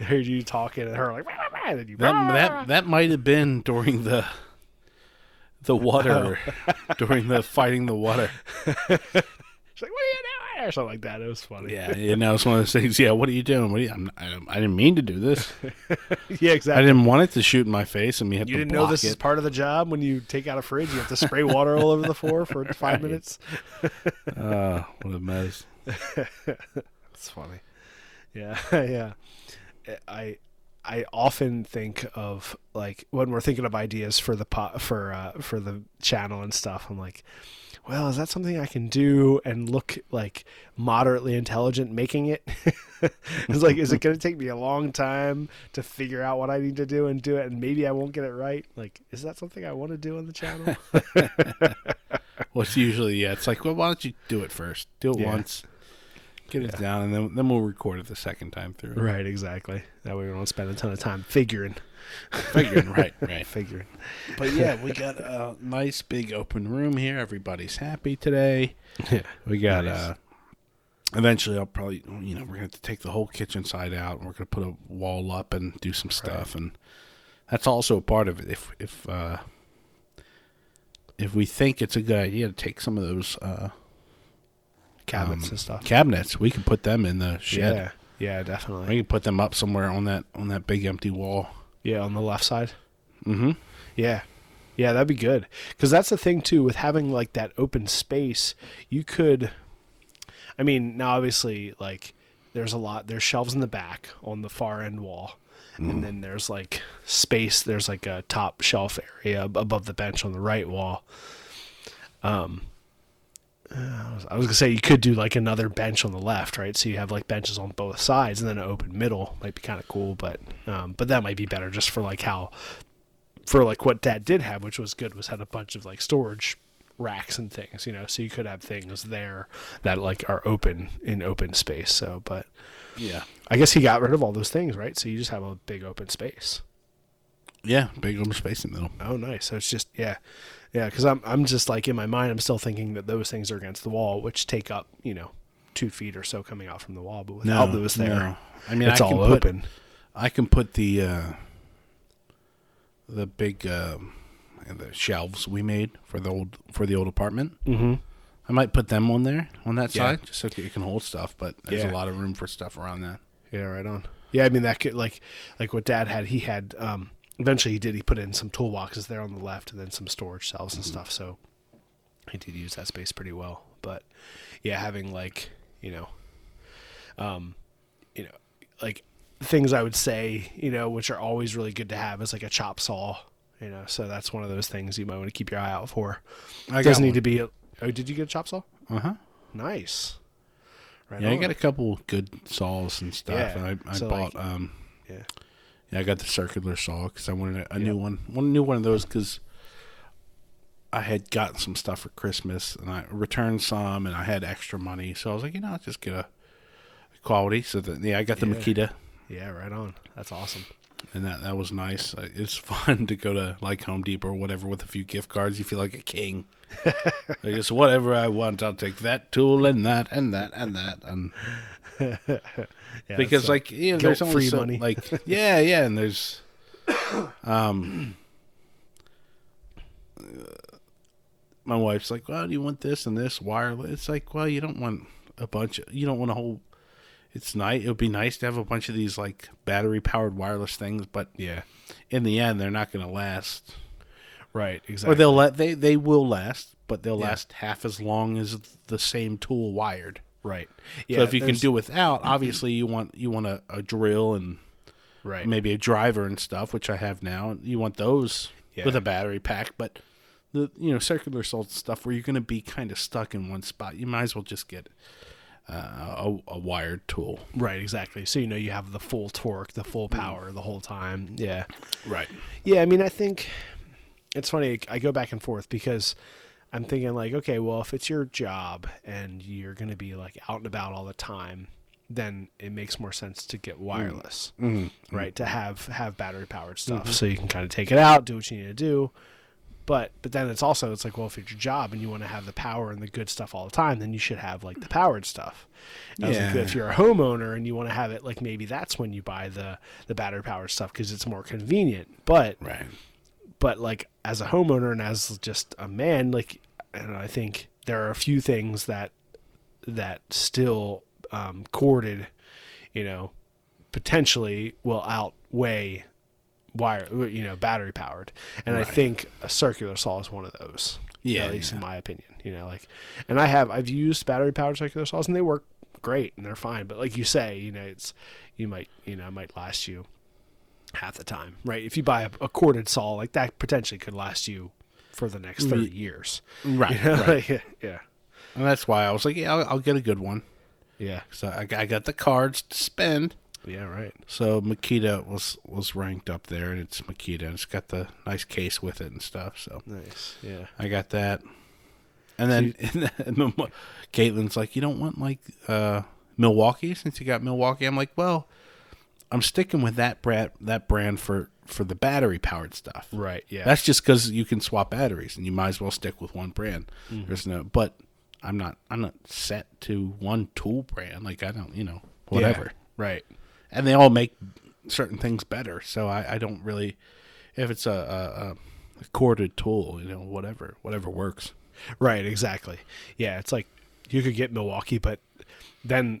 I heard you talking and her like, "Wah, wah, wah," and you That that that might have been during the the water during the fighting the water. She's like, "What are you doing?" Or something like that. It was funny. Yeah, you know, it's one of those things. Yeah, what are you doing? What are you? I'm, I, I didn't mean to do this. yeah, exactly. I didn't want it to shoot in my face, and we have You to didn't know this it. is part of the job when you take out a fridge. You have to spray water all over the floor for five Right. minutes. Uh, what a mess. It's funny. Yeah, yeah. I I often think of like when we're thinking of ideas for the pot for uh, for the channel and stuff. I'm like, well, is that something I can do and look like moderately intelligent making it? it's like, is it going to take me a long time to figure out what I need to do and do it, and maybe I won't get it right? Like, is that something I want to do on the channel? Well, it's usually yeah. It's like, well, why don't you do it first? Do it Yeah. once, get it down, and then then we'll record it the second time through. right, exactly. That way we don't spend a ton of time figuring, Figuring, right, right. figuring. But yeah, we got a nice big open room here. Everybody's happy today. Yeah. We got Nice. uh eventually I'll probably you know, we're gonna have to take the whole kitchen side out and we're gonna put a wall up and do some stuff and that's also a part of it. If if uh if we think it's a good idea to take some of those uh Cabinets um, and stuff. cabinets, we can put them in the shed. Yeah, yeah, definitely. We can put them up somewhere on that on that big empty wall. Yeah, on the left side. Mm-hmm. Yeah. Yeah, that'd be good. Because that's the thing, too, with having like that open space, you could. I mean, now obviously, like, there's a lot there's shelves in the back on the far end wall and then there's like space there's like a top shelf area above the bench on the right wall um I was, I was gonna say you could do like another bench on the left, right? So you have like benches on both sides, and then an open middle might be kind of cool, but um, but that might be better just for like how for like what Dad did have, which was good, was had a bunch of like storage racks and things, you know. So you could have things there that like are open in open space. So, but Yeah. I guess he got rid of all those things, right? So you just have a big open space. Yeah, big open space in the middle. Oh, nice. So it's just yeah, yeah. Because I'm I'm just like in my mind, I'm still thinking that those things are against the wall, which take up you know two feet or so coming out from the wall. But without those there, no. I mean, it's I all put, open. I can put the uh, the big uh, the shelves we made for the old for the old apartment. Mm-hmm. I might put them on there on that Yeah. side, just so it can hold stuff. But there's Yeah. a lot of room for stuff around that. Yeah, right on. Yeah, I mean that could like like what Dad had. He had um eventually he did. He put in some toolboxes there on the left, and then some storage cells and stuff. So he did use that space pretty well. But yeah, having like you know, um, you know, like things I would say, you know, which are always really good to have is like a chop saw. You know, so that's one of those things you might want to keep your eye out for. I Doesn't need to be. A, oh, did you get a chop saw? Uh huh. Nice. Right Yeah, I got a couple good saws and stuff. Yeah, And I, I so, bought like- um Yeah. Yeah, I got the circular saw because I wanted a, a Yep. new one. One new one of those because I had gotten some stuff for Christmas and I returned some and I had extra money, so I was like, you know, I'll just get a quality. So that yeah, I got the Yeah. Makita. Yeah, right on. That's awesome. and that that was nice. It's fun to go to like Home Depot or whatever with a few gift cards. You feel like a king. like just whatever I want, I'll take that tool and that and that and that and Yeah, because uh, like you know, there's only guilt-free so, money. like yeah yeah and there's um my wife's like well do you want this and this wireless it's like well you don't want a bunch of, you don't want a whole it's nice it would be nice to have a bunch of these like battery powered wireless things but yeah, in the end they're not going to last right, exactly. or they'll let they they will last but they'll Yeah. last half as long as the same tool wired right. so if you can do without obviously you want you want a, a drill and right, maybe a driver and stuff, which I have now. You want those Yeah. with a battery pack, but the you know circular saw stuff where you're going to be kind of stuck in one spot, you might as well just get uh, a, a wired tool. right, exactly. So you know you have the full torque, the full power the whole time. Yeah, Right. yeah. I mean, I think it's funny. I go back and forth because I'm thinking like, okay, well, if it's your job and you're going to be like out and about all the time, then it makes more sense to get mm. wireless, mm-hmm. mm-hmm. right? To have have battery powered stuff, mm-hmm. so you can kind of take it out, do what you need to do. But but then it's also it's like well if it's your job and you want to have the power and the good stuff all the time then you should have like the powered stuff. Was like, Yeah. if you're a homeowner and you want to have it like maybe that's when you buy the the battery powered stuff because it's more convenient. But Right. but like as a homeowner and as just a man like and I think there are a few things that that still um, corded, you know, potentially will outweigh wire, you know, battery powered. And I think a circular saw is one of those. Yeah, at least yeah. in my opinion. You know, like, and I have I've used battery powered circular saws and they work great and they're fine. But like you say, you know, it's you might you know it might last you half the time, right? If you buy a, a corded saw like that, potentially could last you for the next thirty years. Right. You know? right. Yeah, And that's why I was like, yeah, I'll, I'll get a good one. yeah, So I, I got the cards to spend. yeah, right. So Makita was was ranked up there, and it's Makita. And it's got the nice case with it and stuff. So Nice. Yeah. I got that. And then and the, mo- Caitlin's like, you don't want like uh, Milwaukee since you got Milwaukee. I'm like, well, I'm sticking with that brand that brand for for the battery powered stuff. Right. Yeah. That's just because you can swap batteries, and you might as well stick with one brand. Mm-hmm. There's no, but I'm not I'm not set to one tool brand. Like I don't, you know, Yeah. whatever. Right. And they all make certain things better. So I, I don't really, if it's a, a, a corded tool, you know, whatever, whatever works. Right, exactly. Yeah, it's like you could get Milwaukee, but then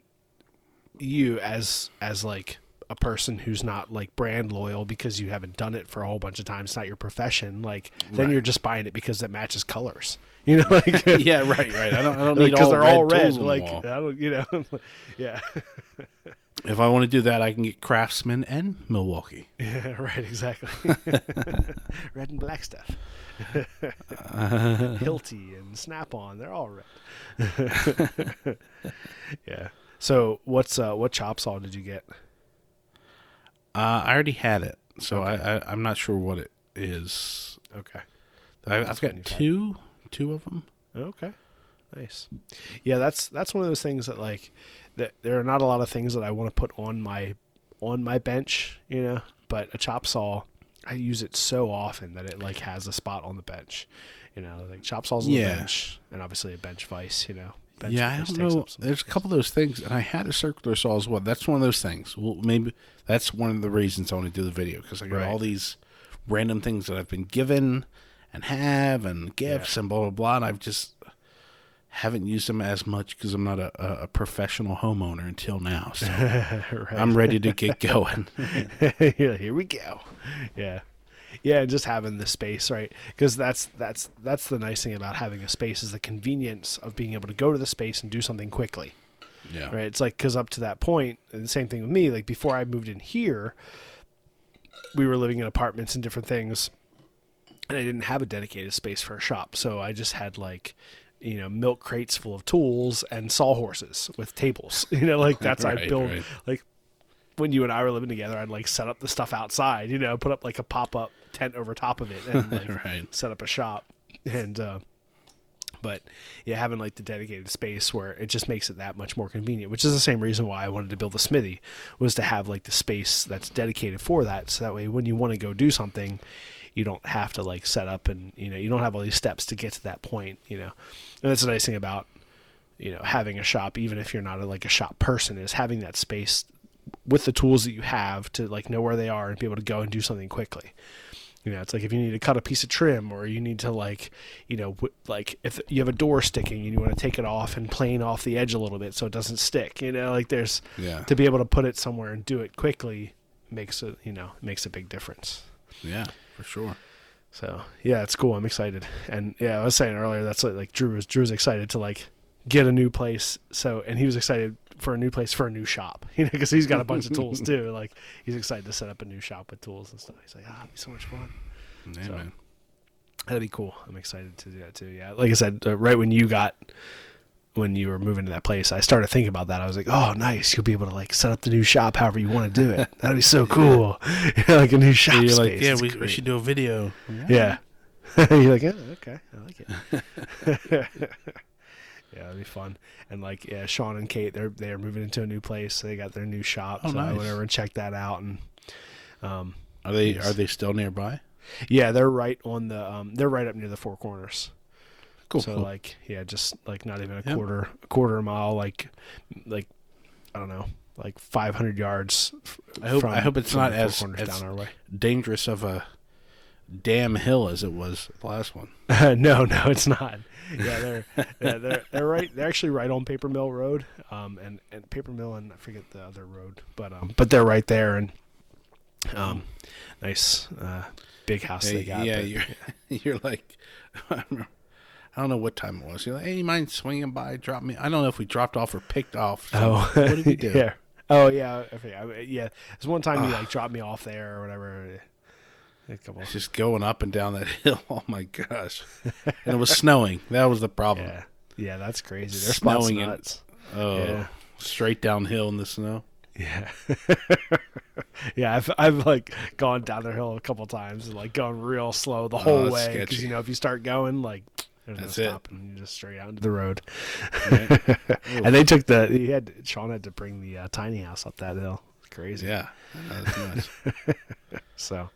you as as like a person who's not like brand loyal because you haven't done it for a whole bunch of times, it's not your profession. Like then Right. you're just buying it because it matches colors. You know, like yeah, right, right. I don't, I don't need because they're red all red. Like. I don't, you know, yeah, If I want to do that, I can get Craftsman and Milwaukee. yeah, right, exactly. red and black stuff. Hilti and Snap On, they're all red. yeah. So what's uh what chop saw did you get? Uh, I already had it, so I, I I'm not sure what it is. Okay. I, I've got two, two of them. Okay. Nice. Yeah, that's that's one of those things that like that there are not a lot of things that I want to put on my on my bench, you know, but a chop saw I use it so often that it like has a spot on the bench. You know, like chop saws on Yeah. the bench and obviously a bench vise, you know. Bench yeah, I don't know. There's a couple of those things, and I had a circular saw as well. That's one of those things. Well, maybe that's one of the reasons I want to do the video because I got Right. all these random things that I've been given and have and gifts and blah blah blah, and I've just haven't used them as much because I'm not a, a, a professional homeowner until now. So right. I'm ready to get going. yeah, here we go. Yeah. Yeah, and just having the space, right? Because that's that's that's the nice thing about having a space is the convenience of being able to go to the space and do something quickly, yeah, right? It's like because up to that point, and the same thing with me. Like before I moved in here, we were living in apartments and different things, and I didn't have a dedicated space for a shop, so I just had like, you know, milk crates full of tools and sawhorses with tables. You know, like that's I Right, built right. like when you and I were living together, I'd like set up the stuff outside, you know, put up like a pop up tent over top of it and like Right. set up a shop. And uh but yeah, having like the dedicated space where it just makes it that much more convenient, which is the same reason why I wanted to build a smithy was to have like the space that's dedicated for that. So that way when you want to go do something, you don't have to like set up and you know, you don't have all these steps to get to that point, you know. And that's the nice thing about you know having a shop even if you're not a, like a shop person is having that space with the tools that you have to like know where they are and be able to go and do something quickly you know it's like if you need to cut a piece of trim or you need to like you know w- like if you have a door sticking and you want to take it off and plane off the edge a little bit so it doesn't stick you know like there's Yeah, to be able to put it somewhere and do it quickly makes it you know makes a big difference yeah, for sure. so yeah, it's cool. I'm excited, and yeah, I was saying earlier that's like, like Drew was Drew was excited to like get a new place. So and he was excited for a new place for a new shop, you know, because he's got a bunch of tools too. Like he's excited to set up a new shop with tools and stuff. He's like, ah, it'd be so much fun. Yeah, So- man. That'd be cool. I'm excited to do that too. Yeah, like I said, uh, right when you got when you were moving to that place, I started thinking about that. I was like, oh, nice. You'll be able to like set up the new shop however you want to do it. That'd be so cool. like a new shop You're space. like, yeah, we, we should do a video. Yeah. You're like, yeah, okay, I like it. Yeah, it'd be fun. And like, yeah, Sean and Kate, they're they're moving into a new place. They got their new shop, Oh, so I nice. went over and checked that out. And um, Are they are they still nearby? yeah, they're right on the um, they're right up near the Four Corners. Cool. So like, yeah, just like not even a Yep. quarter a quarter mile, like like I don't know, like 500 yards. f- I hope- from, I hope it's not as- as- down our way. Dangerous of a damn hill as it was the last one. no, no, it's not. Yeah, they're yeah, they're they're right. They're actually right on Paper Mill Road, um, and and Paper Mill and I forget the other road, but um, but they're right there, and um, nice uh, big house they got. yeah, but- you're you're like I don't know what time it was. You're like, hey, you mind swinging by, drop me? I don't know if we dropped off or picked off. So oh, what did we do? yeah. Oh yeah, I forget. I mean, yeah. There's one time you Ah. like dropped me off there or whatever. It's just going up and down that hill. Oh my gosh! And it was snowing. That was the problem. Yeah, yeah, that's crazy. Spot's Snowing and- nuts. Oh, Yeah. straight downhill in the snow. Yeah, yeah. I've I've like gone down the hill a couple times and like going real slow the whole Oh, way because you know if you start going like there's That's no it. stopping, you just straight out into the road. Right? and they took the he had Sean had to bring the uh, tiny house up that hill. Crazy. yeah, nuts. So,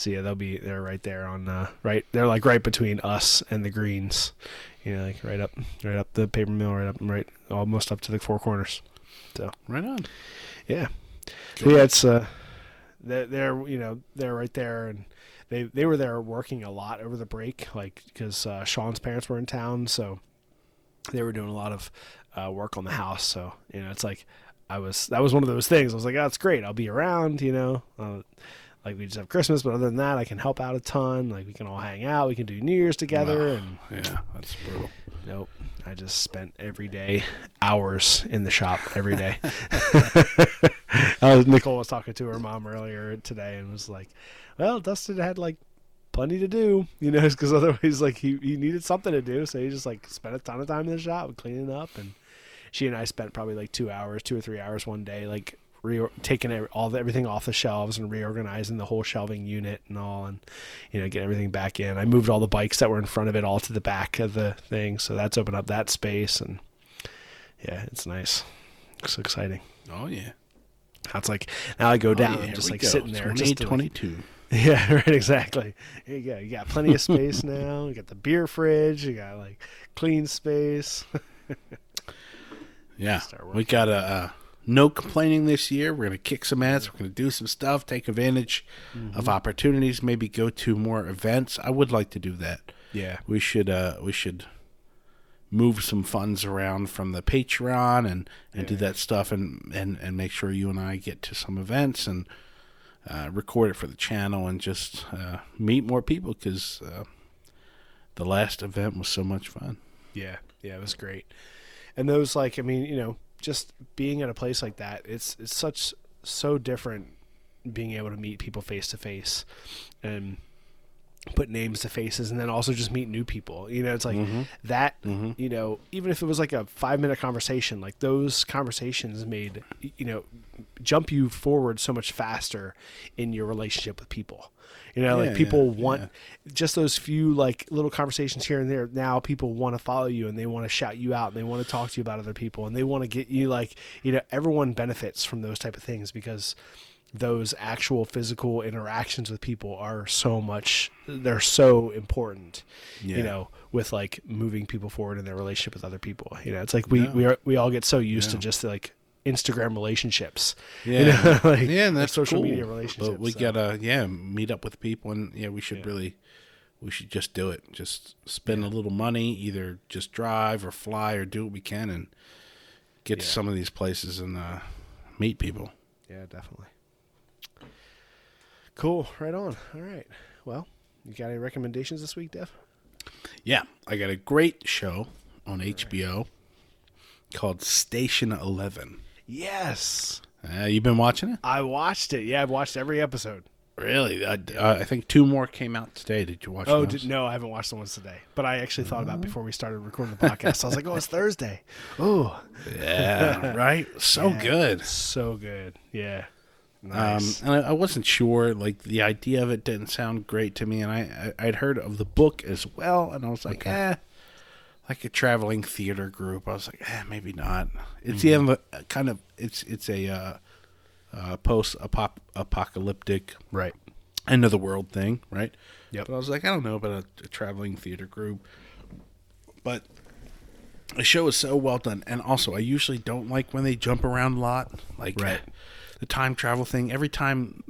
so yeah, they'll be they're right there on uh, right. They're like right between us and the greens. You know, like right up, right up the paper mill, right up, right almost up to the four corners. So right on. Yeah. So yeah, it's uh, they're, they're you know they're right there, and they they were there working a lot over the break, like because uh, Sean's parents were in town, so they were doing a lot of uh, work on the house. So you know, it's like I was that was one of those things. I was like, oh, that's great. I'll be around, you know. Uh, like we just have Christmas, but other than that, I can help out a ton. Like we can all hang out, we can do New Year's together, and Yeah, that's brutal. nope. I just spent every day hours in the shop every day. uh, Nicole was talking to her mom earlier today and was like, "Well, Dustin had like plenty to do, you know, because otherwise, like he, he needed something to do, so he just like spent a ton of time in the shop cleaning up." And she and I spent probably like two hours, two or three hours one day, like re- taking all the, everything off the shelves and reorganizing the whole shelving unit and all, and you know, getting everything back in. I moved all the bikes that were in front of it all to the back of the thing, so that's opened up that space, and yeah, it's nice. It's exciting. Oh yeah. That's like now I go down, oh, yeah, just like go. sitting there, just to, like- 2022. yeah, right, exactly. Here you go. You got plenty of space now. You got the beer fridge. You got like clean space. Yeah, we got a uh, no complaining this year. We're gonna kick some ass. We're gonna do some stuff, take advantage Mm-hmm. of opportunities. Maybe go to more events. I would like to do that. Yeah, We should uh we should move some funds around from the Patreon and and do that stuff and and and make sure you and I get to some events and uh, record it for the channel and just uh, meet more people because uh, the last event was so much fun. yeah, yeah. It was great. And those like, I mean, you know, just being at a place like that, it's it's such so different being able to meet people face to face and put names to faces and then also just meet new people. You know, it's like mm-hmm. that, mm-hmm. you know, even if it was like a 5-minute conversation, like those conversations made you know jump you forward so much faster in your relationship with people. You know, Yeah, like people yeah, want just those few like little conversations here and there. Now people want to follow you and they want to shout you out and they want to talk to you about other people and they want to get you like, you know, everyone benefits from those type of things because those actual physical interactions with people are so much they're so important Yeah. you know with like moving people forward in their relationship with other people you know it's like we Yeah. we are we all get so used to just like instagram relationships Yeah, you know, like yeah, and that's social cool. media relationships But we so. gotta yeah meet up with people and yeah we should Yeah. really we should just do it. Just spend a little money, either just drive or fly or do what we can and get to some of these places and uh, meet people. Yeah, definitely. Cool. Right on. All right. Well, you got any recommendations this week, Dev? Yeah, I got a great show on HBO called Station Eleven. Yes. Uh, you been watching it? I watched it. Yeah, I've watched every episode. Really? I, uh, I think two more came out today. Did you watch? Oh, did, no, I haven't watched the ones today. But I actually thought about it before we started recording the podcast. I was like, oh, it's Thursday. Oh, Yeah, right. So Yeah. good. so good. Yeah. Um, Nice. and I, I wasn't sure. Like the idea of it didn't sound great to me, and I, I I'd heard of the book as well, and I was like, eh, like a traveling theater group. I was like, eh, maybe not. It's the end of a, kind of it's it's a uh, uh, post apocalyptic right. end of the world thing, right? Yep. But I was like, I don't know about a, a traveling theater group, but the show is so well done, and also I usually don't like when they jump around a lot, like Right. the time travel thing. Every time,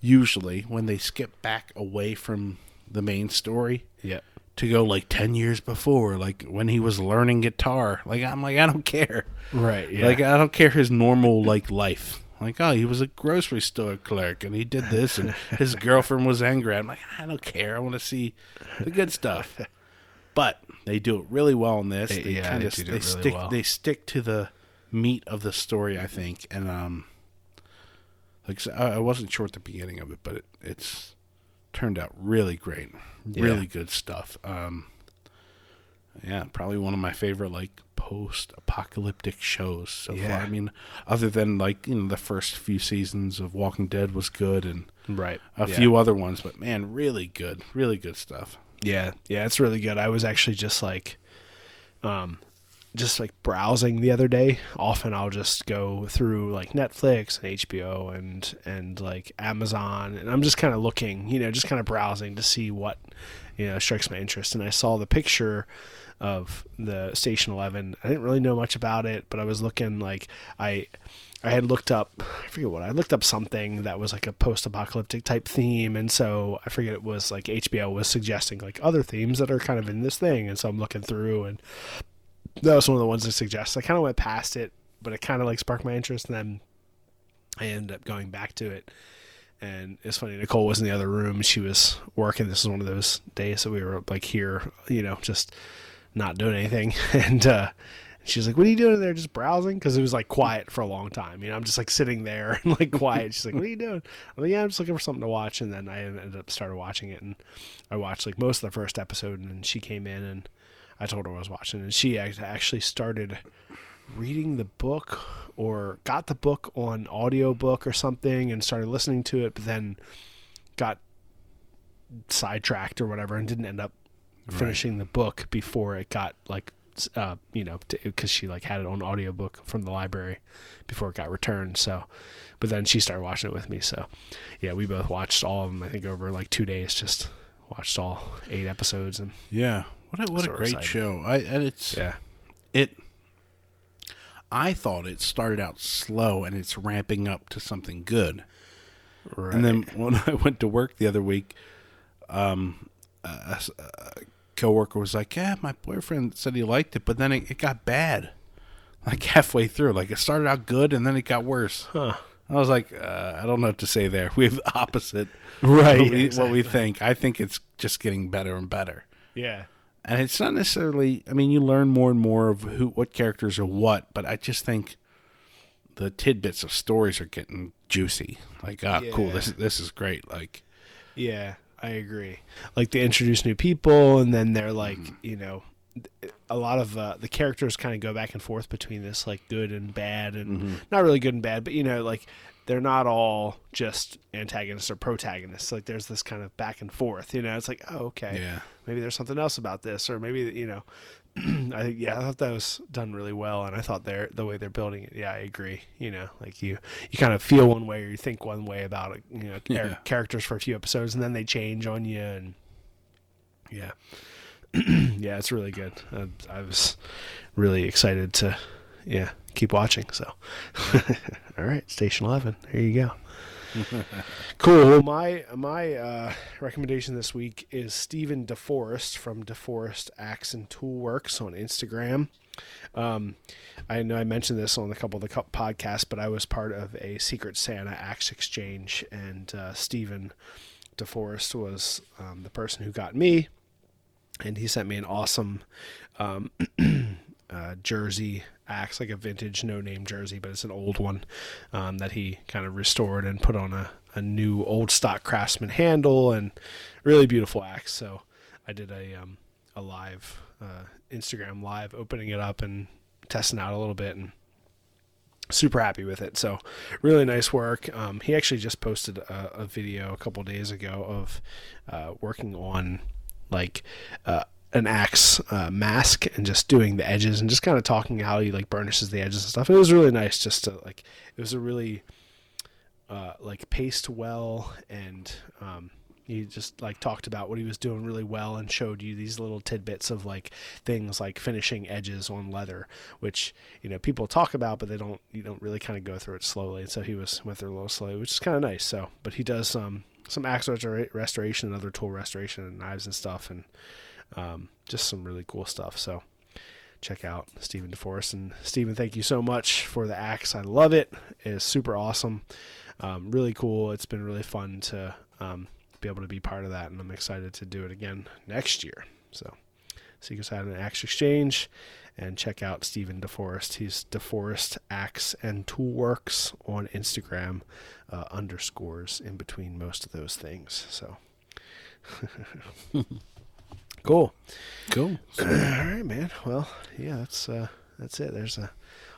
usually when they skip back away from the main story Yeah. To go like ten years before, like when he was learning guitar, like I'm like I don't care. Right. Yeah. Like I don't care his normal like life. Like oh, he was a grocery store clerk and he did this, and his girlfriend was angry. I'm like I don't care. I want to see the good stuff. But they do it really well in this. They- They, yeah, kind they of do they really stick well. they stick to the meat of the story, I think. And um, like I I wasn't sure at the beginning of it, but it, it's turned out really great, Yeah. really good stuff. Um, yeah, probably one of my favorite like post-apocalyptic shows so Yeah. far. I mean, other than like you know the first few seasons of Walking Dead was good, and right. a Yeah. few other ones, but man, really good, really good stuff. Yeah, yeah, it's really good. I was actually just like, um, just like browsing the other day. Often I'll just go through like Netflix and HBO and and like Amazon, and I'm just kind of looking, you know, just kind of browsing to see what you know strikes my interest. And I saw the picture of the Station Eleven. I didn't really know much about it, but I was looking like I. I had looked up, I forget what I looked up something that was like a post-apocalyptic type theme, and so I forget it was like HBO was suggesting like other themes that are kind of in this thing, and so I'm looking through, and that was one of the ones they suggest. I kind of went past it but it kind of like sparked my interest. And then I ended up going back to it. And it's funny, Nicole was in the other room. She was working. This is one of those days that we were like here, you know, just not doing anything. And uh, she's like, "What are you doing in there? Just browsing?" Because it was like quiet for a long time. You know, I'm just like sitting there and like quiet. She's like, "What are you doing?" I'm like, "Yeah, I'm just looking for something to watch." And then I ended up started watching it, and I watched like most of the first episode. And then she came in, and I told her I was watching, and she actually started reading the book or got the book on audiobook or something and started listening to it, but then got sidetracked or whatever and didn't end up finishing the book before it got like uh, you know because she like had it on audiobook from the library before it got returned so but then she started watching it with me so yeah we both watched all of them i think over like two days just watched all eight episodes and Yeah. What a, what So a great excited. show. I and it's yeah it I thought it started out slow and it's ramping up to something good. right. And then when I went to work the other week, um, a, a coworker was like, "Yeah, my boyfriend said he liked it, but then it, it got bad, like halfway through. Like it started out good and then it got worse." huh I was like, uh, "I don't know what to say there. We have the opposite right what, we, what we think. I think it's just getting better and better." yeah and it's not necessarily i mean you learn more and more of who what characters are what but i just think the tidbits of stories are getting juicy. Like ah cool this this is great like Yeah, I agree. Like they introduce new people, and then they're like, you know, a lot of uh, the characters kind of go back and forth between this like good and bad, and not really good and bad, but you know, like they're not all just antagonists or protagonists. Like there's this kind of back and forth. You know, it's like, oh, okay, yeah maybe there's something else about this, or maybe you know. I think yeah, I thought that was done really well, and I thought they're the way they're building it. Yeah, I agree. You know, like you you kind of feel one way or you think one way about it. You know, Yeah. characters for a few episodes, and then they change on you, and yeah, yeah, it's really good. I, I was really excited to yeah keep watching. So, all right, Station Eleven, there you go. Cool. Well, my my uh, recommendation this week is Stephen DeForest from DeForest Axe and Tool Works on Instagram. Um, I know I mentioned this on a couple of the podcasts, but I was part of a Secret Santa axe exchange, and uh, Stephen DeForest was um, the person who got me, and he sent me an awesome um, uh, jersey axe, like a vintage no name jersey, but it's an old one um, that he kind of restored and put on a, a new old stock craftsman handle and really beautiful axe. So I did a um, a live uh, Instagram live opening it up and testing out a little bit and super happy with it. So really nice work. Um, he actually just posted a, a video a couple days ago of uh, working on like uh, an axe uh, mask and just doing the edges and just kind of talking how he like burnishes the edges and stuff. It was really nice just to like it was a really uh, like paced well and um, he just like talked about what he was doing really well and showed you these little tidbits of like things like finishing edges on leather which you know people talk about but they don't you don't really kind of go through it slowly. And so he was went through a little slowly which is kind of nice. So but he does um some axe restoration and other tool restoration and knives and stuff. And um, just some really cool stuff so check out Stephen DeForest. And Stephen, thank you so much for the axe. I love it. It is super awesome. Um, really cool. It's been really fun to um, be able to be part of that, and I'm excited to do it again next year. So, Secret an Axe Exchange, and check out Stephen DeForest. He's DeForest Axe and Tool Works on Instagram, uh, underscores in between most of those things. So, cool. cool All right, man. Well, yeah, that's uh, that's it. There's a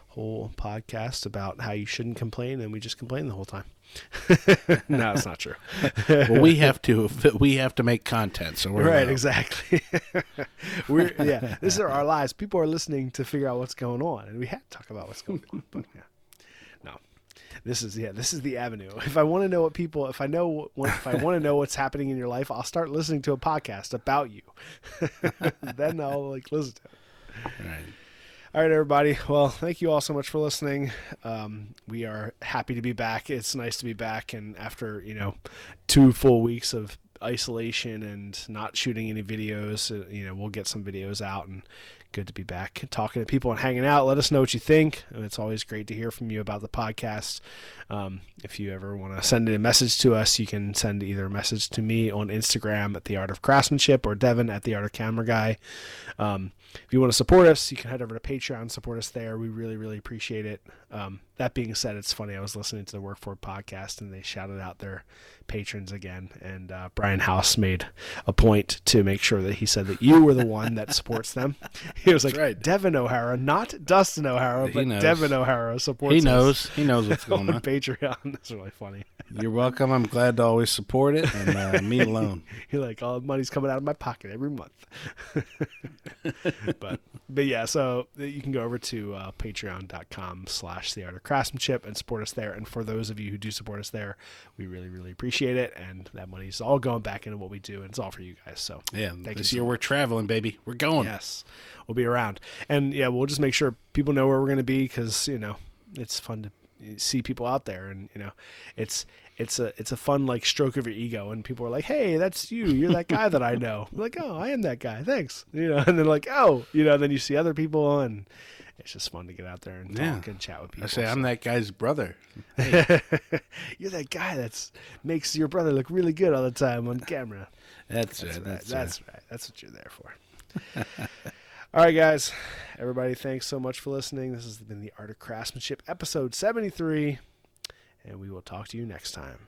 whole podcast about how you shouldn't complain, and we just complain the whole time. no, it's not true. well we have to we have to make content so we're right, uh, exactly. We're yeah. This is our lives. People are listening to figure out what's going on, and we had to talk about what's going on. But yeah. This is yeah. This is the avenue. If I want to know what people, if I know what, if I want to know what's happening in your life, I'll start listening to a podcast about you. then I'll like listen to it. all right. All right, everybody. Well, thank you all so much for listening. Um, we are happy to be back. It's nice to be back, and after you know two full weeks of isolation and not shooting any videos, uh, you know we'll get some videos out and good to be back talking to people and hanging out. Let us know what you think. It's always great to hear from you about the podcast. Um, if you ever want to send a message to us, you can send either a message to me on Instagram at the Art of Craftsmanship or Devon at the Art of Camera Guy. Um, if you want to support us, you can head over to Patreon and support us there. We really, really appreciate it. Um, that being said, it's funny. I was listening to the Work For podcast and they shouted out their patrons again. And uh, Brian House made a point to make sure that he said that you were the one that supports them. He was like, right. Devon O'Hara, not Dustin O'Hara, He but knows. Devon O'Hara supports He knows. He knows what's going on. Patreon. That's really funny. You're welcome. I'm glad to always support it, and uh, me alone. You're like, all the money's coming out of my pocket every month. but but yeah, so you can go over to uh, patreon.com slash the art craftsmanship and support us there. And for those of you who do support us there, we really, really appreciate it. And that money is all going back into what we do, and it's all for you guys. So Yeah, this you so year we're traveling, baby. We're going. yes, we'll be around. And yeah, we'll just make sure people know where we're going to be because, you know, it's fun to see people out there and you know it's it's a it's a fun like stroke of your ego and people are like hey that's you you're that guy that i know I'm like oh i am that guy thanks you know and then like oh you know then you see other people and it's just fun to get out there and Yeah. talk and chat with people I say I'm that guy's brother. you're that guy that's makes your brother look really good all the time on camera That's, that's it. right That's, that's it. right that's what you're there for all right guys everybody thanks so much for listening this has been the art of craftsmanship episode 73 and we will talk to you next time